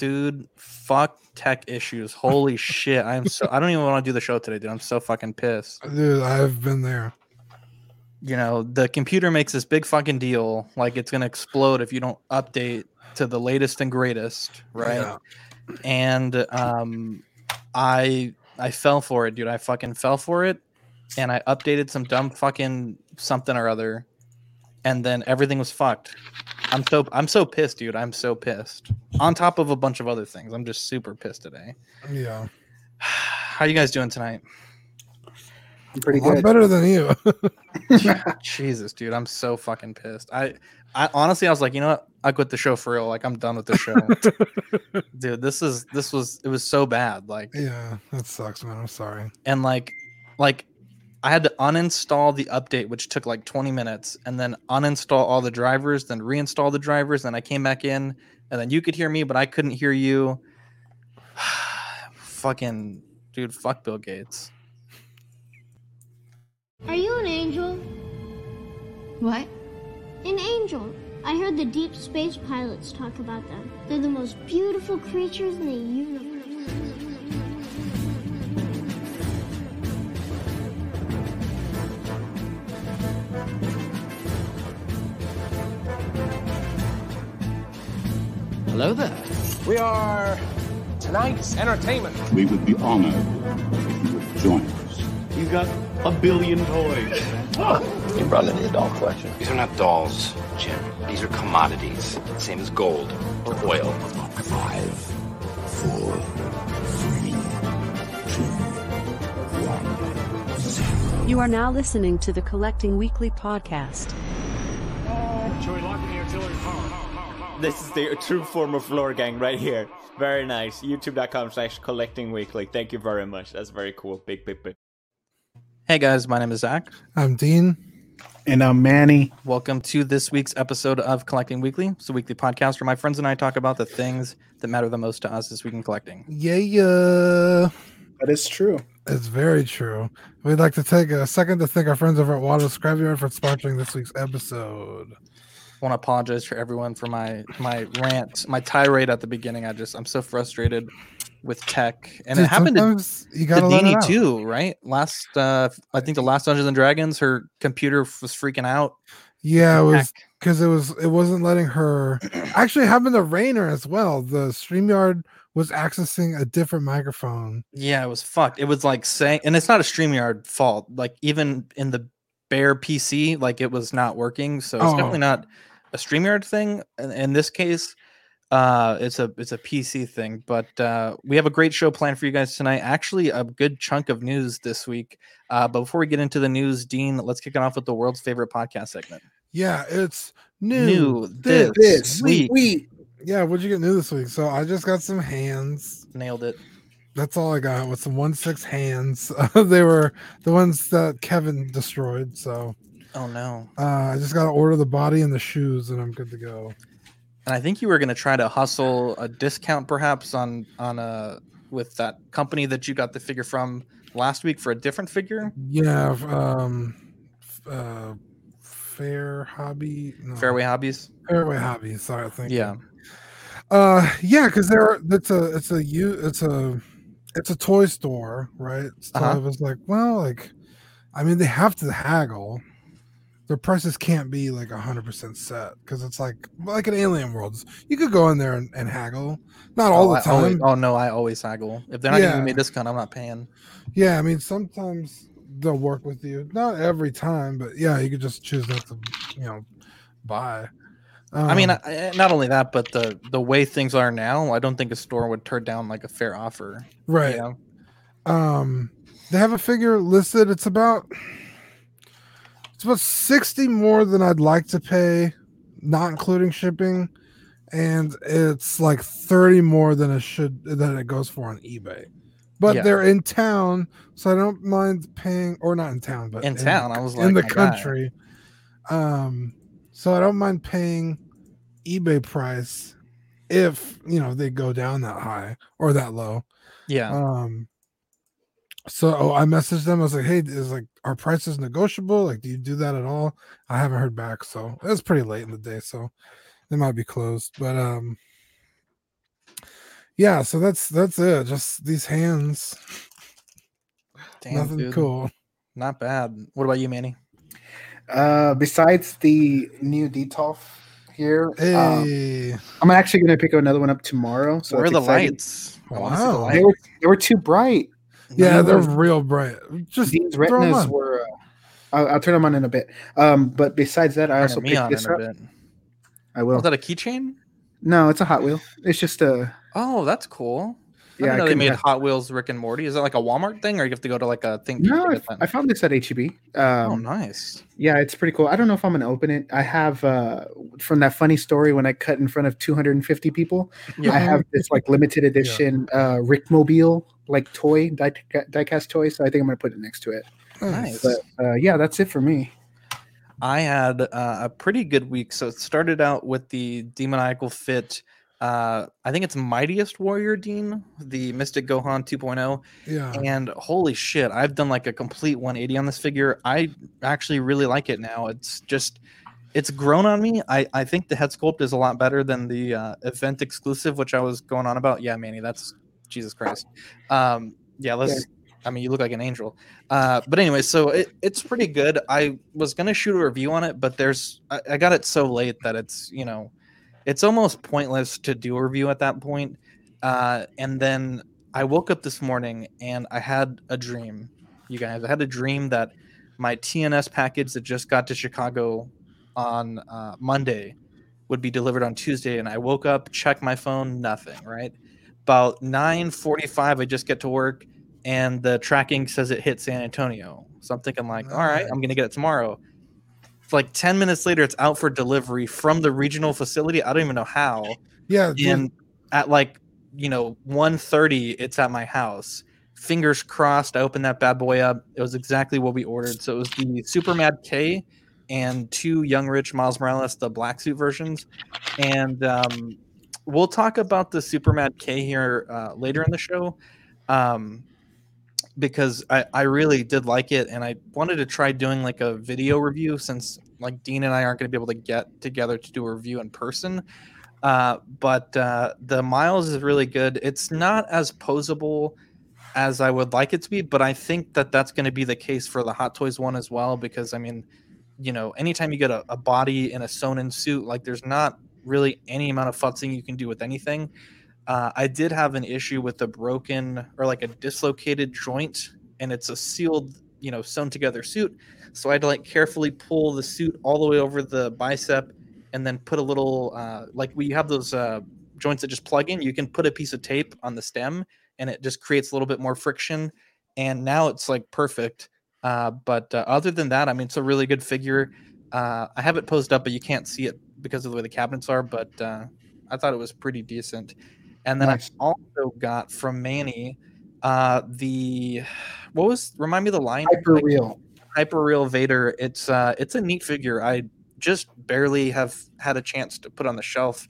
dude, fuck tech issues. Holy shit. I'm so I don't even want to do the show today, dude. I'm so fucking pissed. Dude, I've been there. You know, the computer makes this big fucking deal like it's gonna explode if you don't update to the latest and greatest, right? Yeah. And um I I fell for it, dude. I fucking fell for it and I updated some dumb fucking something or other and then everything was fucked. I'm so I'm so pissed, dude. I'm so pissed. On top of a bunch of other things. I'm just super pissed today. Yeah. How you guys doing tonight? I'm pretty a lot good. better than you. Jesus, dude, I'm so fucking pissed. I, I honestly, I was like, you know what? I quit the show for real. Like, I'm done with the show, dude. This is this was it was so bad. Like, yeah, that sucks, man. I'm sorry. and like, like, I had to uninstall the update, which took like 20 minutes, and then uninstall all the drivers, then reinstall the drivers. Then I came back in, and then you could hear me, but I couldn't hear you. fucking dude, fuck Bill Gates. Are you an angel? What? An angel. I heard the deep space pilots talk about them. They're the most beautiful creatures in the universe. Hello there. We are tonight's entertainment. We would be honored if you would join us. He's got a billion toys. Oh. You brought in the doll collection. These are not dolls, Jim. These are commodities. Same as gold or oil. Five, four, three, two, one, zero. You are now listening to the Collecting Weekly podcast. Oh, Should we lock in the artillery power? This is the true form of floor gang right here. Very nice. YouTube.com slash collecting weekly. Thank you very much. That's very cool. Big, big, big. Hey guys, my name is Zach. I'm Dean. And I'm Manny. Welcome to this week's episode of Collecting Weekly. It's a weekly podcast where my friends and I talk about the things that matter the most to us this week in collecting. Yeah, yeah. That is true. It's very true. We'd like to take a second to thank our friends over at Water Scrapyard for sponsoring this week's episode. I want to apologize for everyone for my my rant, my tirade at the beginning. I just I'm so frustrated with tech, and Dude, it happened to, sometimes you to gotta let it too, right? Last, uh I think the last Dungeons and Dragons, her computer was freaking out. Yeah, it was because it was it wasn't letting her actually it happened to Rainer as well. The StreamYard was accessing a different microphone. Yeah, it was fucked. It was like saying, and it's not a Streamyard fault. Like even in the bare PC, like it was not working. So it's Oh. definitely not a Streamyard thing. In, in this case, uh, it's a it's a PC thing. But uh, we have a great show planned for you guys tonight. Actually, a good chunk of news this week. Uh, but before we get into the news, Dean, let's kick it off with the world's favorite podcast segment. Yeah, it's new. New this, this week. week. Yeah, what'd you get new this week? So I just got some hands. Nailed it. That's all I got with some one six hands. they were the ones that Kevin destroyed. So Oh no. uh, I just got to order the body and the shoes, and I'm good to go. And I think you were going to try to hustle a discount, perhaps on on a with that company that you got the figure from last week for a different figure. Yeah, um, uh, fair hobby, no, Fairway Hobbies. Fairway Hobbies. Sorry, I think. Yeah. Uh, yeah, because there, it's a, it's a, you, it's a, it's a toy store, right? So I Uh-huh. was like, well, like, I mean, they have to haggle. Their prices can't be like a hundred percent set because it's like like an Alien Worlds. You could go in there and, and haggle, not all oh, the I always- time. oh no, I always haggle. If they're not Yeah. giving me a discount, I'm not paying. Yeah, I mean, sometimes they'll work with you. Not every time, but yeah, you could just choose not to, you know, buy. I mean, Um, I, not only that, but the the way things are now, I don't think a store would turn down like a fair offer. you right. know? Um, they have a figure listed. It's about it's about sixty more than I'd like to pay, not including shipping, and it's like thirty more than it should than it goes for on eBay. But Yeah. they're in town, so I don't mind paying, or not in town, but In town, I was in the like, my guy. country. Um, so I don't mind paying eBay price if you know they go down that high or that low. Yeah. Um. So I messaged them. I was like, "Hey, is like our prices negotiable? Like, do you do that at all?" I haven't heard back, so it was pretty late in the day, so they might be closed. But um, yeah, so that's that's it. Just these hands. Damn, Nothing dude. cool. Not bad. What about you, Manny? Uh, besides the new Detolf here, um, I'm actually going to pick another one up tomorrow. So Where are the exciting. lights? I the Wow. They were they were too bright. Yeah, No, they're real bright. Just These throw 'em retinas on. were. Uh, I'll, I'll turn them on in a bit. Um, but besides that, I also me picked on this in a up. bit. I will. Was that a keychain? No, it's a Hot Wheel. It's just a. Oh, that's cool. I Yeah, didn't I know they made have- Hot Wheels Rick and Morty. Is that like a Walmart thing, or you have to go to like a thing? No, I. I found this at HEB. Um, oh, nice. Yeah, it's pretty cool. I don't know if I'm gonna open it. I have uh from that funny story when I cut in front of 250 people. Yeah. I have this like limited edition uh Rickmobile like toy die diecast toy. So I think I'm gonna put it next to it. Nice. But uh, yeah, that's it for me. I had uh, a pretty good week. So it started out with the demoniacal fit. Uh, I think it's Mightiest Warrior Dean, the Mystic Gohan 2.0. Yeah. And holy shit, I've done like a complete 180 on this figure. I actually really like it now. It's just, it's grown on me. I, I think the head sculpt is a lot better than the uh, event exclusive, which I was going on about. Yeah, Manny, that's Jesus Christ. Um, yeah, let's. I mean, you look like an angel. Uh, but anyway, so it, it's pretty good. I was gonna shoot a review on it, but there's I, I got it so late that it's you know, it's almost pointless to do a review at that point. Uh, and then I woke up this morning and I had a dream. You guys, I had a dream that my TNS package that just got to Chicago on uh, Monday would be delivered on Tuesday, and I woke up, checked my phone, nothing. Right, about nine forty-five, I just get to work, and the tracking says it hit San Antonio. So I'm thinking like, all right, I'm gonna get it tomorrow. Like ten minutes later, it's out for delivery from the regional facility. I don't even know how. Yeah. And at like you know 1.30, it's at my house. Fingers crossed. I opened that bad boy up. It was exactly what we ordered. So it was the Super Mad K and two Young Rich Miles Morales, the black suit versions. And um, we'll talk about the Super Mad K here uh, later in the show. Um, because I, I really did like it and I wanted to try doing like a video review since like Dean and I aren't going to be able to get together to do a review in person. Uh, but uh, the Miles is really good. It's not as posable as I would like it to be, but I think that that's going to be the case for the Hot Toys one as well. Because I mean, you know, anytime you get a, a body in a sewn in suit, like there's not really any amount of futzing you can do with anything. Uh, I did have an issue with a broken or like a dislocated joint, and it's a sealed, you know, sewn together suit. So I had to like carefully pull the suit all the way over the bicep, and then put a little uh, like we have those uh, joints that just plug in. You can put a piece of tape on the stem, and it just creates a little bit more friction. And now it's like perfect. Uh, but uh, other than that, I mean, it's a really good figure. Uh, I have it posed up, but you can't see it because of the way the cabinets are. But I thought it was pretty decent. And then Nice. I also got from Manny uh, the what was remind me the line Hyper real. hyper real Vader. It's uh, it's a neat figure. I just barely have had a chance to put on the shelf,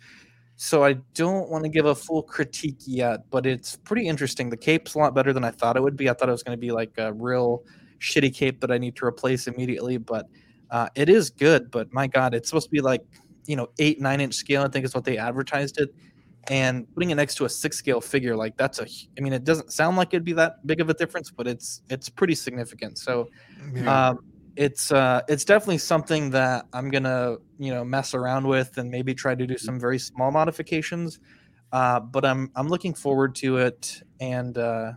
so I don't want to give a full critique yet. But it's pretty interesting. The cape's a lot better than I thought it would be. I thought it was going to be like a real shitty cape that I need to replace immediately, but uh, it is good. But my God, it's supposed to be like you know eight nine inch scale. I think is what they advertised it. And putting it next to a six scale figure, like that's a i mean, it doesn't sound like it'd be that big of a difference, but it's it's pretty significant. So, Yeah. um, it's uh, it's definitely something that I'm gonna you know mess around with and maybe try to do some very small modifications. Uh, but I'm I'm looking forward to it, and uh,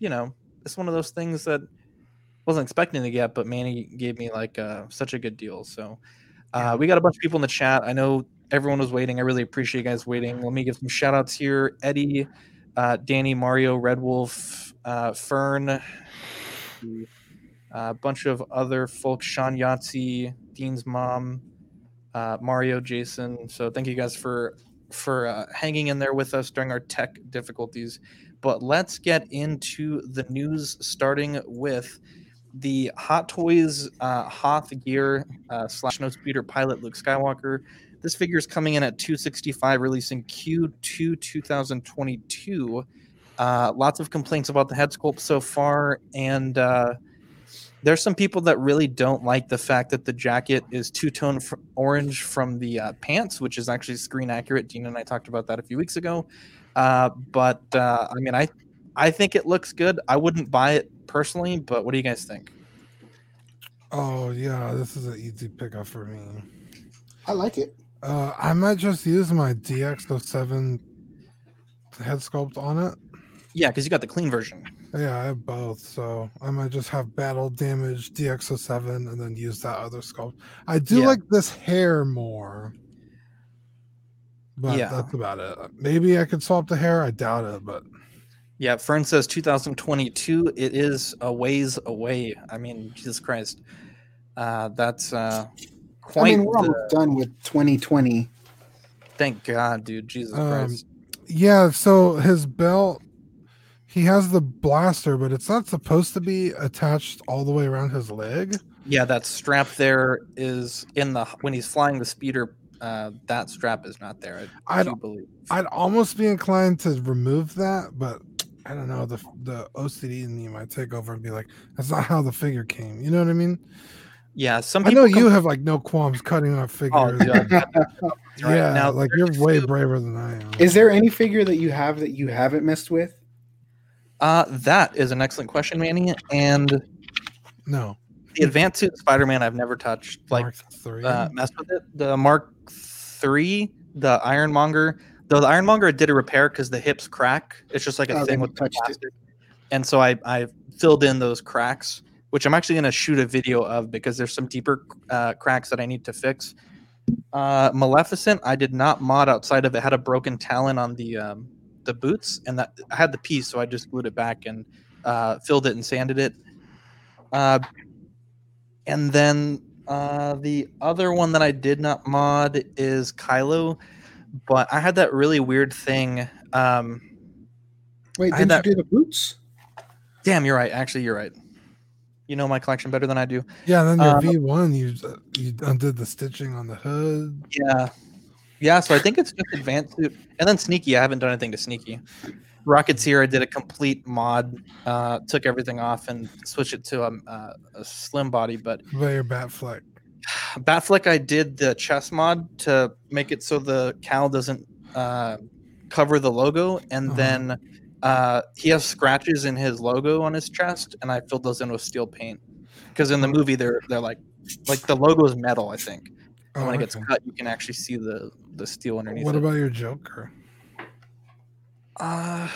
you know, it's one of those things that wasn't expecting to get, but Manny gave me like uh, such a good deal. So uh, we got a bunch of people in the chat. I know everyone was waiting. I really appreciate you guys waiting. Let me give some shout outs here. Eddie, uh, Danny, Mario, Red Wolf, uh, Fern, a bunch of other folks, Sean Yahtzee, Dean's mom, uh, Mario, Jason. So thank you guys for for uh, hanging in there with us during our tech difficulties. But let's get into the news, starting with the Hot Toys uh, Hoth Gear uh, slash Snowspeeder Pilot Luke Skywalker. This figure is coming in at 265, releasing Q2 2022. Uh, lots of complaints about the head sculpt so far, and uh, there's some people that really don't like the fact that the jacket is two tone fr- orange from the uh, pants, which is actually screen accurate. Dean and I talked about that a few weeks ago. Uh, but uh, I mean, I I think it looks good. I wouldn't buy it personally, but what do you guys think? Oh yeah, this is an easy pickup for me. I like it. Uh, I might just use my DX07 head sculpt on it. Yeah, because you got the clean version. Yeah, I have both, so I might just have battle damage DX07 and then use that other sculpt. I do Yeah. like this hair more, but Yeah. that's about it. Maybe I could swap the hair. I doubt it, but Yeah, Fern says 2022. It is a ways away. I mean, Jesus Christ, uh, that's uh, I mean, we're the- almost done with 2020. thank God, dude. Jesus Um, Christ. yeah. So his belt, he has the blaster, but it's not supposed to be attached all the way around his leg. Yeah, that strap there is in the when he's flying the speeder. Uh, that strap is not there. I, I do don't- believe. I'd almost be inclined to remove that, but I don't know. The the OCD in me might take over and be like, "That's not how the figure came." You know what I mean? Yeah, some I people. know you com- have like no qualms cutting off Oh, figures. dude, that's right. yeah, Now, like you're way two- braver than I am. Is there any figure that you have that you haven't messed with? Uh, that is an excellent question, Manny. And no, the advanced suit Spider-Man, I've never touched. Like, Mark three. uh, messed with it. The Mark Three, the Ironmonger. Though the Ironmonger did a repair because the hips crack. It's just like a Oh, thing with the touched it. And so I I filled in those cracks, which I'm actually going to shoot a video of because there's some deeper uh, cracks that I need to fix. Uh, Maleficent, I did not mod outside of it. Had a broken talon on the um, the boots, and that I had the piece, so I just glued it back and uh, filled it and sanded it. Uh, and then uh, the other one that I did not mod is Kylo, but I had that really weird thing. Um, Wait, didn't you that- do the boots? damn, you're right. Actually, you're right. You know my collection better than I do. yeah, then your uh, V one, you you undid the stitching on the hood. Yeah. Yeah, so I think it's just advanced suit. And then Sneaky, I haven't done anything to Sneaky. Rocketeer, I did a complete mod, uh, took everything off and switched it to a, uh, a slim body. But What about your bat fleck? Batfleck, I did the chest mod to make it so the cowl doesn't uh, cover the logo. And Uh-huh. then uh, he has scratches in his logo on his chest, and I filled those in with steel paint. Because in the movie, they're they're like like the logo is metal, I think. And Oh, when it gets cut, you can actually see the the steel underneath. What it. about your Joker? Uh,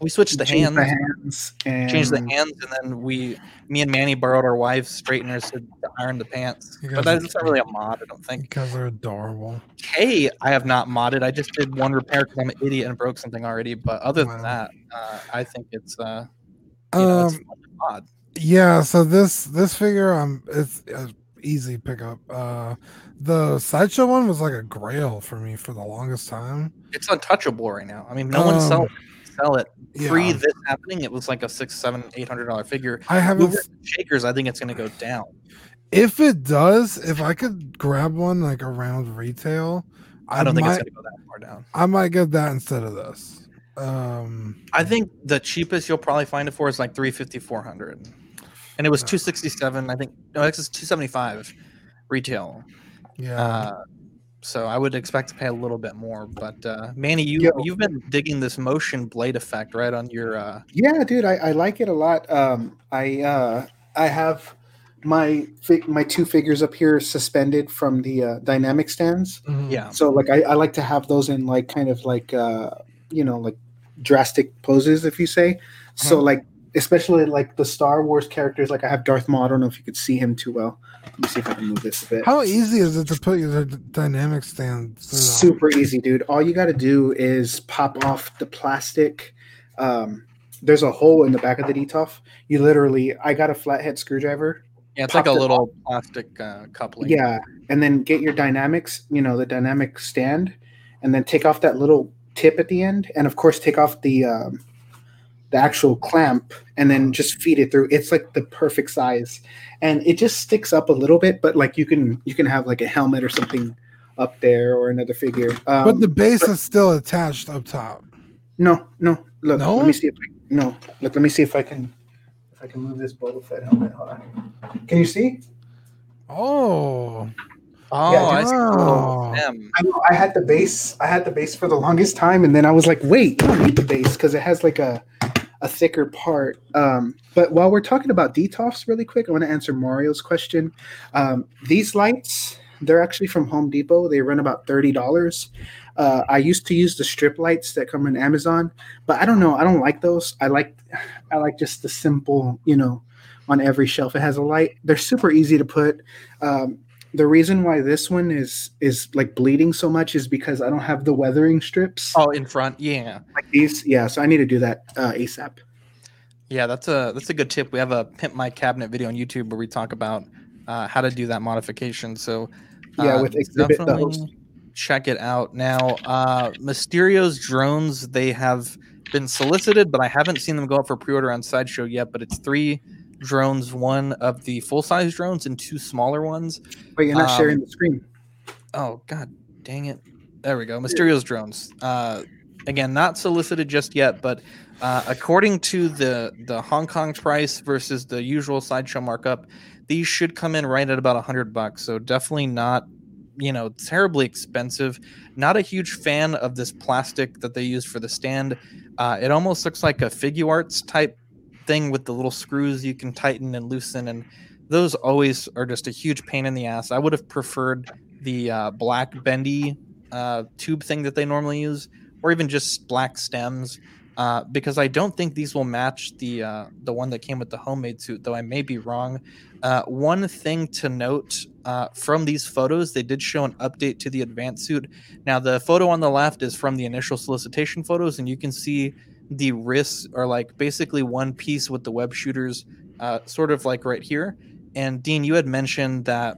we switched the hands, the hands and changed the hands, and then we, me and Manny borrowed our wives' straighteners to, to iron the pants. But that's not really a mod, I don't think. Because they're adorable. K, I have not modded. I just did one repair because I'm an idiot and broke something already. But other than Wow. that, uh, I think it's uh, you know, it's Um, a mod. Yeah, so this this figure um it's a easy pickup. Uh the sideshow one was like a grail for me for the longest time. It's untouchable right now. I mean, no one's Um, selling sell it pre yeah. this happening. It was like a six, seven, eight hundred dollar figure. I haven't shakers. I think it's going to go down. if it does, if I could grab one like around retail, I don't think might, it's going to go that far down. I might get that instead of this. Um I think the cheapest you'll probably find it for is like 350, 400. And it was 267. I think, no, it's 275 retail. yeah. Uh, so I would expect to pay a little bit more. But uh, Manny, you Yo. you've been digging this motion blade effect right on your. Uh, Yeah, dude, I, I like it a lot. Um, I uh, I have my fig- my two figures up here suspended from the uh, dynamic stands. mhm. yeah, So like I, I like to have those in like kind of like uh, you know like drastic poses, if you say. So like especially like the Star Wars characters, like I have Darth Maul. I don't know if you could see him too well. Let me see if I can move this a bit. How easy is it to put your d- dynamic stand Super easy, dude. All you got to do is pop off the plastic. Um, there's a hole in the back of the Detolf. You literally, I got a flathead screwdriver. yeah, it's like a popped it little plastic uh, coupling. Yeah, and then get your dynamics, you know, the dynamic stand, and then take off that little tip at the end, and of course take off the um, the actual clamp, and then just feed it through. It's like the perfect size, and it just sticks up a little bit, but like you can you can have like a helmet or something up there or another figure. Um, but the base is still attached up top. no, no. Look, No? let me see if I, no. Look, let me see if I can If I can move this Boba Fett helmet, hold on. Can you see? Oh, Oh, Yeah, I see. Oh. I know I had the base. I had the base for the longest time, and then I was like, "Wait, you don't need the base because it has like a a thicker part." Um, but while we're talking about Detolfs, really quick, I want to answer Mario's question. Um, these lights, they're actually from Home Depot. They run about thirty dollars. Uh, I used to use the strip lights that come in Amazon, but I don't know. I don't like those. I like, I like just the simple, you know, on every shelf it has a light. They're super easy to put. Um, the reason why this one is is like bleeding so much is because I don't have the weathering strips Oh, in front. Yeah. like these. Yeah, so I need to do that uh, ASAP. Yeah, that's a that's a good tip. We have a pimp my cabinet video on YouTube where we talk about uh, how to do that modification. So Yeah, uh, with Exhibit definitely check it out. Now, uh, Mysterio's drones they have been solicited, but I haven't seen them go up for pre-order on Sideshow yet. But it's three drones, one of the full-size drones and two smaller ones. But you're not Um, sharing the screen. Oh god dang it. There we go. Mysterio's drones. Uh again, not solicited just yet, but uh, according to the the Hong Kong price versus the usual sideshow markup, these should come in right at about a hundred bucks. So definitely not, you know, terribly expensive. Not a huge fan of this plastic that they use for the stand. Uh, it almost looks like a Figuarts type thing with the little screws you can tighten and loosen, and those always are just a huge pain in the ass. I would have preferred the uh, black bendy uh, tube thing that they normally use, or even just black stems, uh, because I don't think these will match the uh, the one that came with the homemade suit. Though I may be wrong. Uh, one thing to note uh, from these photos, they did show an update to the advanced suit. Now the photo on the left is from the initial solicitation photos, and you can see the wrists are like basically one piece with the web shooters, uh, sort of like right here. And Dean, you had mentioned that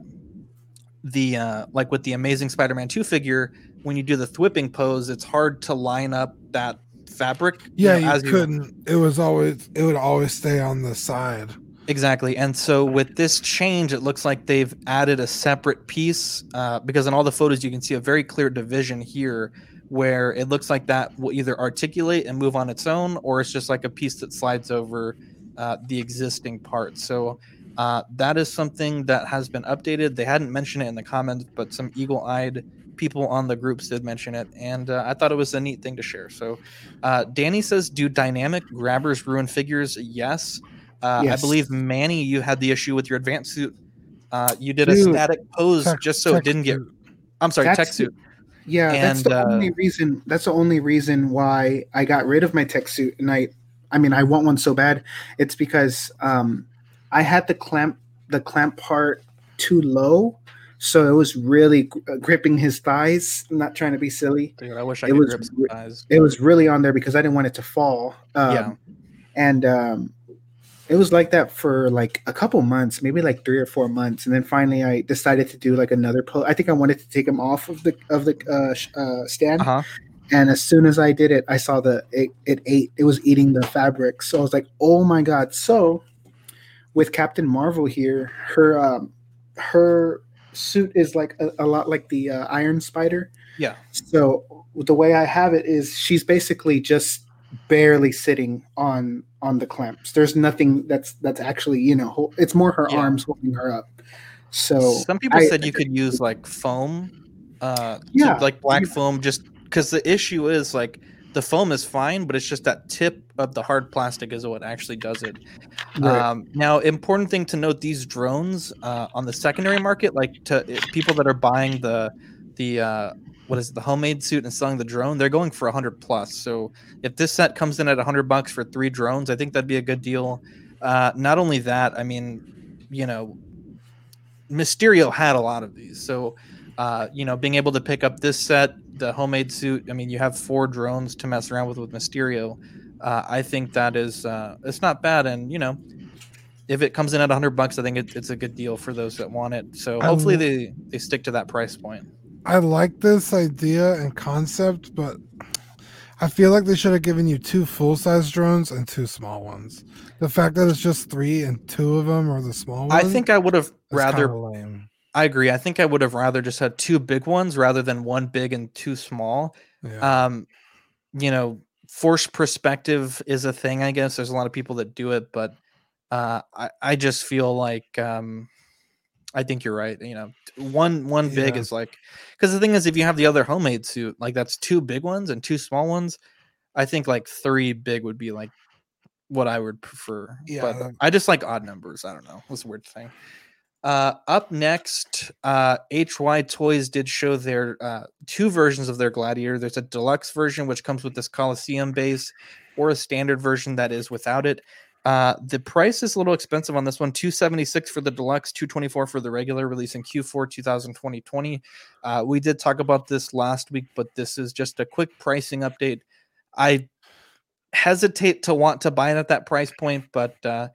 the uh, like with the Amazing Spider-Man two figure, when you do the thwipping pose, it's hard to line up that fabric. yeah, know, you couldn't. It was always. It would always stay on the side. Exactly. And so with this change, it looks like they've added a separate piece uh, because in all the photos, you can see a very clear division here where it looks like that will either articulate and move on its own or it's just like a piece that slides over uh, the existing part. So uh, that is something that has been updated. They hadn't mentioned it in the comments, but some eagle eyed people on the groups did mention it. And uh, I thought it was a neat thing to share. So uh, Danny says, Do dynamic grabbers ruin figures? Yes. Uh, I believe Manny, you had the issue with your advanced suit. Uh, you did a static pose Tech- just so it didn't get. I'm sorry, tech the- suit. Yeah, that's the uh, only reason. That's the only reason why I got rid of my tech suit, and I, I mean, I want one so bad. It's because um, I had the clamp, the clamp part too low, so it was really uh, gripping his thighs. I'm not trying to be silly. Dude, I wish I It could was grip some re- thighs. It was really on there because I didn't want it to fall. Um, Yeah. and um, it was like that for like a couple months, maybe like three or four months, and then finally I decided to do like another pose. I think I wanted to take him off of the of the uh, uh, stand, Uh-huh. and as soon as I did it, I saw the it, it ate it was eating the fabric. So I was like, oh my god! So with Captain Marvel here, her um, her suit is like a, a lot like the uh, Iron Spider. Yeah. So the way I have it is she's basically just barely sitting on on the clamps. There's nothing that's that's actually you know it's more her Yeah. arms holding her up. So Some people I- said you could use like foam, uh, Yeah. like black foam, just because the issue is like the foam is fine, but it's just that tip of the hard plastic is what actually does it. Right. Um, now, important thing to note: these drones uh, on the secondary market, like to uh, people that are buying the the uh, what is it, the homemade suit and selling the drone, they're going for a hundred plus. So if this set comes in at a hundred bucks for three drones, I think that'd be a good deal. Uh, not only that, I mean, you know, Mysterio had a lot of these, so uh, you know, being able to pick up this set, the homemade suit. I mean, you have four drones to mess around with with Mysterio. Uh, I think that is uh, it's not bad, and you know, if it comes in at 100 bucks, I think it, it's a good deal for those that want it. So hopefully lo- they they stick to that price point. I like this idea and concept, but I feel like they should have given you two full size drones and two small ones. The fact that it's just three and two of them are the small ones. I think I would have rather. I agree. I think I would have rather just had two big ones rather than one big and two small. Yeah. Um, you know, forced perspective is a thing. I guess there's a lot of people that do it, but Uh, I I just feel like um, I think you're right. You know, one one big is like because the thing is, if you have the other homemade suit, like that's two big ones and two small ones. I think like three big would be like what I would prefer. Yeah, but I just like odd numbers. I don't know. It's a weird thing. Uh, up next, uh, HY Toys did show their uh, two versions of their Gladiator. There's a deluxe version which comes with this Coliseum base, or a standard version that is without it. Uh, the price is a little expensive on this one 276 for the deluxe 224 for the regular release in q4 2020 uh, we did talk about this last week but this is just a quick pricing update i hesitate to want to buy it at that price point but uh,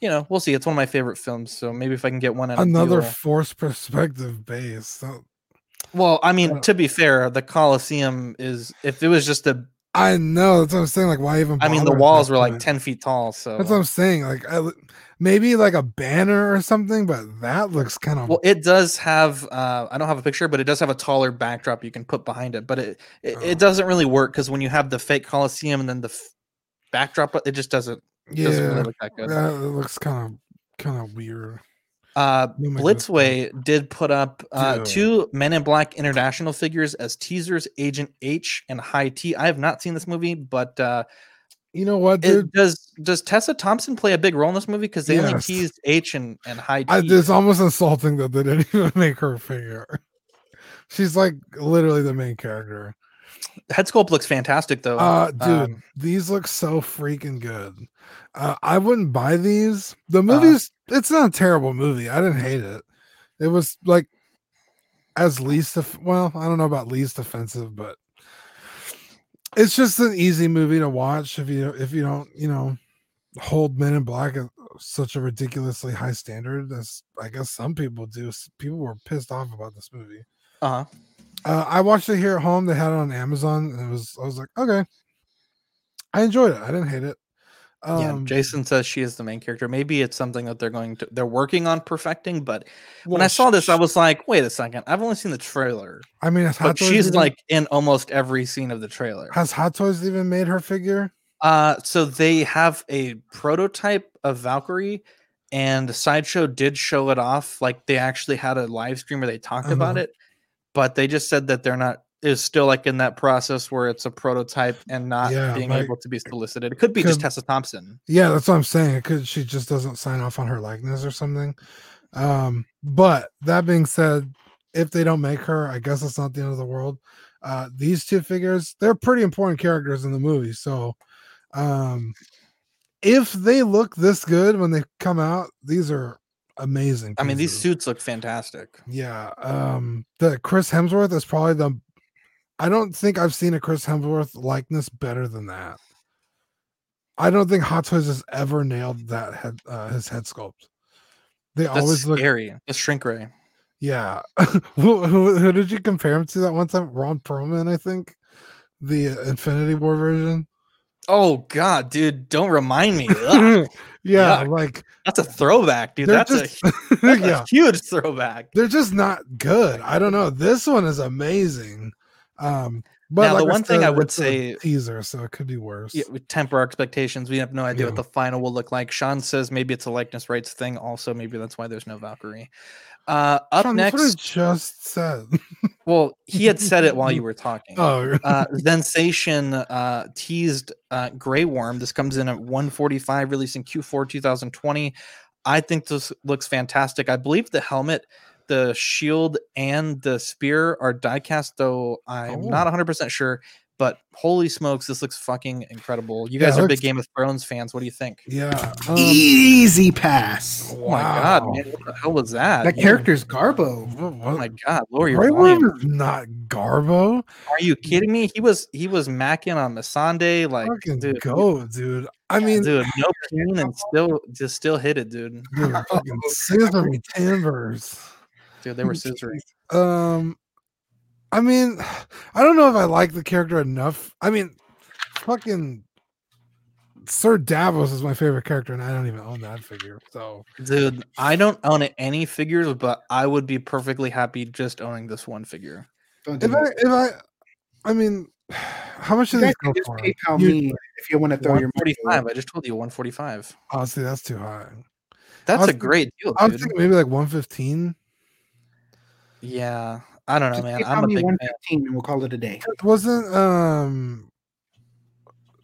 you know we'll see it's one of my favorite films so maybe if i can get one Another deal. forced perspective base. That- well i mean to be fair the coliseum is if it was just a I know that's what I'm saying. Like, why even? i mean the walls were like 10 feet tall so That's what I'm saying. Like, I, maybe like a banner or something, but that looks kind of. Well, it does have. Uh, I don't have a picture, but it does have a taller backdrop you can put behind it. But it it, Oh. it doesn't really work because when you have the fake Coliseum and then the f- backdrop, it just doesn't yeah, doesn't really look that good. that it looks kind of kind of weird. Uh, goodness. Blitzway did put up uh, Dude. two Men in Black international figures as teasers: Agent H and High T. I have not seen this movie, but uh, You know what, it, does does Tessa Thompson play a big role in this movie? Because they only teased H and and High T. I, it's almost insulting that they didn't even make her figure. She's like literally the main character. Head sculpt looks fantastic though. Uh, dude, Um, these look so freaking good. Uh, I wouldn't buy these. The Uh-huh. movie's it's not a terrible movie. I didn't hate it. It was like as least of well, I don't know about least offensive, but it's just an easy movie to watch if you if you don't you know hold Men in Black at such a ridiculously high standard as I guess some people do. People were pissed off about this movie. uh-huh. Uh, I watched it here at home. They had it on Amazon, and it was I was like, okay. I enjoyed it. I didn't hate it. yeah, Um, Jason says she is the main character. Maybe it's something that they're going to they're working on perfecting. But when I saw this, I was like, wait a second, I've only seen the trailer, I mean, but she's even, like in almost every scene of the trailer. has Hot Toys even made her figure? Uh, so they have a prototype of Valkyrie, and Sideshow did show it off. Like they actually had a live stream where they talked about Uh-huh. it, but they just said that they're not is still like in that process where it's a prototype and not Yeah, being like- able to be solicited. It could be just Tessa Thompson. Yeah, that's what I'm saying. It could she just doesn't sign off on her likeness or something. Um, but that being said, if they don't make her, I guess it's not the end of the world. Uh, these two figures, they're pretty important characters in the movie. So, um, if they look this good when they come out, these are amazing. I mean, these suits look fantastic. Yeah. Um the Chris Hemsworth is probably the I don't think I've seen a Chris Hemsworth likeness better than that. I don't think Hot Toys has ever nailed that head uh, his head sculpt. They That's always look scary. The shrink ray. yeah. who, who, who did you compare him to that one time? Ron Perlman, I think. The Infinity War version. Oh God, dude! Don't remind me. Yeah, Yuck. like that's a throwback, dude. That's, just a, that's yeah. a huge throwback. they're just not good. I don't know. This one is amazing. Um, but Now, the like I one thing I would say- teaser, so it could be worse. Yeah, we temper our expectations. We have no idea Yeah. what the final will look like. Sean says maybe it's a likeness rights thing. Also, maybe that's why there's no Valkyrie. Uh, up that's what I next, just said. well, he had said it while you were talking. oh, uh, Sensation uh, teased uh, Grey Worm. This comes in at 145, releasing Q4 2020. I think this looks fantastic. I believe the helmet, the shield, and the spear are diecast, though I'm not Oh. 100% sure. But holy smokes, this looks fucking incredible. You guys it are looks- big Game of Thrones fans. What do you think? yeah. Um, Easy pass. Oh my god, man, what the hell was that? That character's Garbo. What- Oh my god, lower your Grey volume. Worm is not Garbo. Are you kidding me? He was he was macking on Missandei, like Fucking dude, go, dude. I mean, dude, no pain and still just still hit it, dude. dude, fucking scissory timbers. Dude, they were scissoring. Um, I mean, I don't know if I like the character enough. I mean, fucking Sir Davos is my favorite character, and I don't even own that figure. So Dude, I don't own any figures, but I would be perfectly happy just owning this one figure. Don't if I if I I mean How much do You these guys go for? PayPal You- me if you want to throw your forty-five. I just told you 145. Oh, see, that's too high. That's was a thinking- great deal, I was dude. thinking maybe like 115. Yeah, I don't know, Just man. I'm a me big fan. 115 and we'll call it a day. It Wasn't um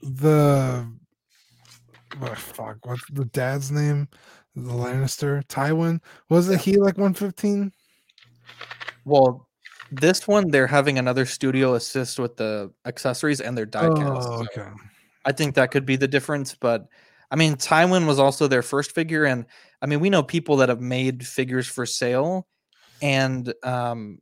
the what fuck what's the dad's name? The Lannister, Tywin. Wasn't he like 115? Well, this one they're having another studio assist with the accessories and their diecast. Oh, so okay. I think that could be the difference. But I mean, Tywin was also their first figure, and I mean, we know people that have made figures for sale, and um,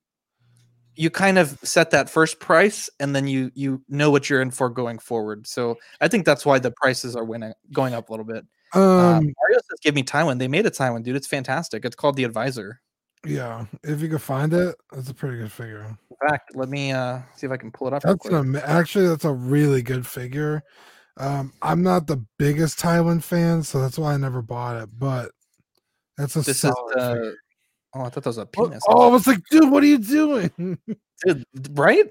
you kind of set that first price, and then you you know what you're in for going forward. So I think that's why the prices are winning, going up a little bit. Um, Uh, Mario says, "Give me Tywin." They made a Tywin, dude. It's fantastic. It's called the Advisor. yeah, if you could find it, that's a pretty good figure. In fact, let me uh, see if I can pull it up. That's an, actually that's a really good figure. Um, I'm not the biggest Tywin fan, so that's why I never bought it. But that's a This is solid figure. Oh, I thought that was a Oh, penis. oh, I was like, dude, what are you doing, Dude, right?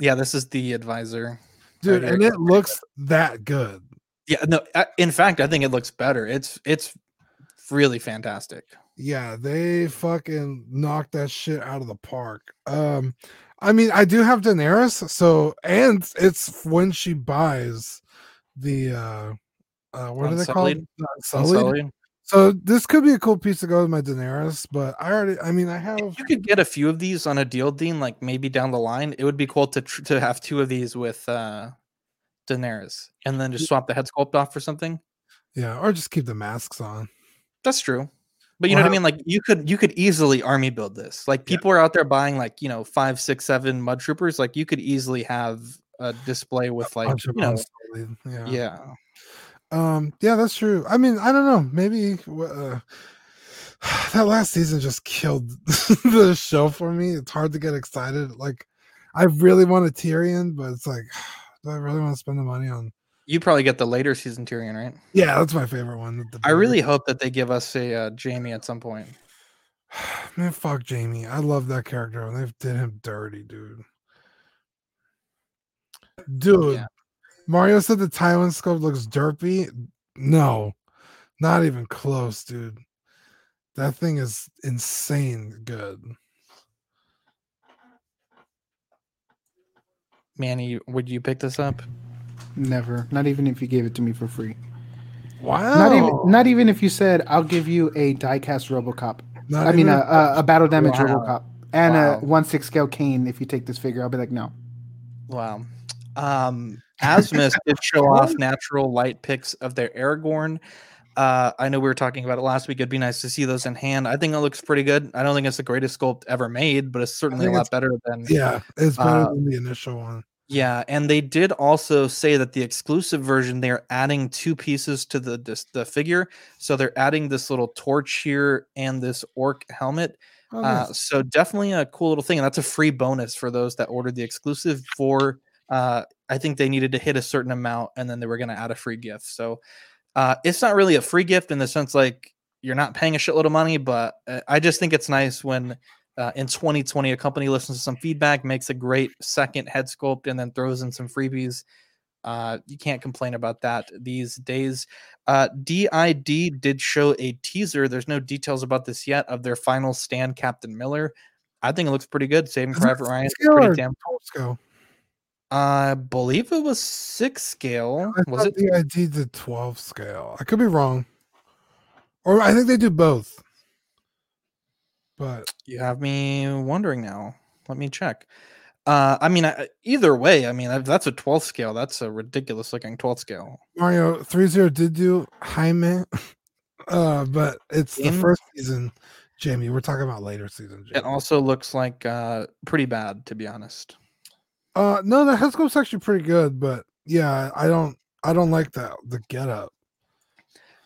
Yeah, this is the advisor. dude? Right and here. it looks that good. Yeah, no. I- In fact, I think it looks better. It's it's really fantastic. Yeah, they fucking knocked that shit out of the park. Um, I mean, I do have Daenerys, so and it's when she buys the uh, uh what are they called? Unsullied? Unsullied. So this could be a cool piece to go with my Daenerys, but I already, I mean, I have. You could get a few of these on a deal, Dean. Like maybe down the line, it would be cool to tr- to have two of these with uh Daenerys, and then just swap the head sculpt off for something. Yeah, or just keep the masks on. That's true. But you know what I mean? Like you could you could easily army build this. Like people are out there buying like, you know, five, six, seven mud troopers. Like you could easily have a display with like you know, yeah. yeah. Um, yeah, that's true. I mean, I don't know. Maybe uh, that last season just killed the show for me. It's hard to get excited. Like, I really want a Tyrion, but it's like, do I really want to spend the money on? You probably get the later season Tyrion, right? Yeah, that's my favorite one. I really hope that they give us a uh, Jaime at some point. man, fuck Jaime. I love that character, and they did him dirty, dude. Dude, Yeah. Mario said the Tywin scope looks derpy. No, not even close, dude. That thing is insane good. Manny, would you pick this up? Never. Not even if you gave it to me for free. Wow. Not even. Not even if you said I'll give you a diecast RoboCop. Not I mean, a, a, a battle damage Wow. RoboCop and Wow. a one six scale cane. If you take this figure, I'll be like, no. Wow. Um, Asmus did show off natural light pics of their Aragorn. Uh, I know we were talking about it last week. It'd be nice to see those in hand. I think it looks pretty good. I don't think it's the greatest sculpt ever made, but it's certainly a lot better than Yeah, it's better Uh, than the initial one. Yeah, and they did also say that the exclusive version they're adding two pieces to the this, the figure. So they're adding this little torch here and this orc helmet. Oh, Uh, so definitely a cool little thing, and that's a free bonus for those that ordered the exclusive. For uh, I think they needed to hit a certain amount, and then they were going to add a free gift. So uh, it's not really a free gift in the sense like you're not paying a shitload of money, but uh, I just think it's nice when uh, in 2020 a company listens to some feedback, makes a great second head sculpt, and then throws in some freebies. Uh, you can't complain about that these days. Uh, DID did show a teaser. There's no details about this yet of their final stand, Captain Miller. I think it looks pretty good. Saving Private Ryan, pretty damn. full scale? I believe it was six scale. I Was it? the ID the 12 scale. I could be wrong. Or I think they do both. But You have me wondering now. Let me check. Uh, I mean, I, either way, I mean, that's a 12th scale. That's a ridiculous looking 12th scale. Mario 30 did do Jaime. Uh, but it's the first season, Jaime. We're talking about later season. It also looks like uh, pretty bad, to be honest. Uh no, the head sculpt's actually pretty good, but yeah, I don't I don't like that the get up.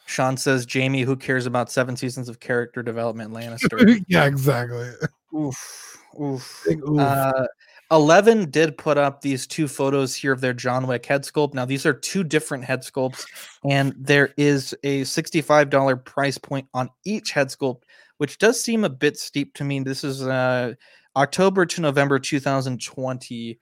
Sean says, Jaime, who cares about seven seasons of character development, Lannister? yeah, exactly. oof, oof. Oof. Uh, 11 did put up these two photos here of their John Wick head sculpt. Now, these are two different head sculpts, and there is a $65 price point on each head sculpt, which does seem a bit steep to me. This is uh, October to November 2020.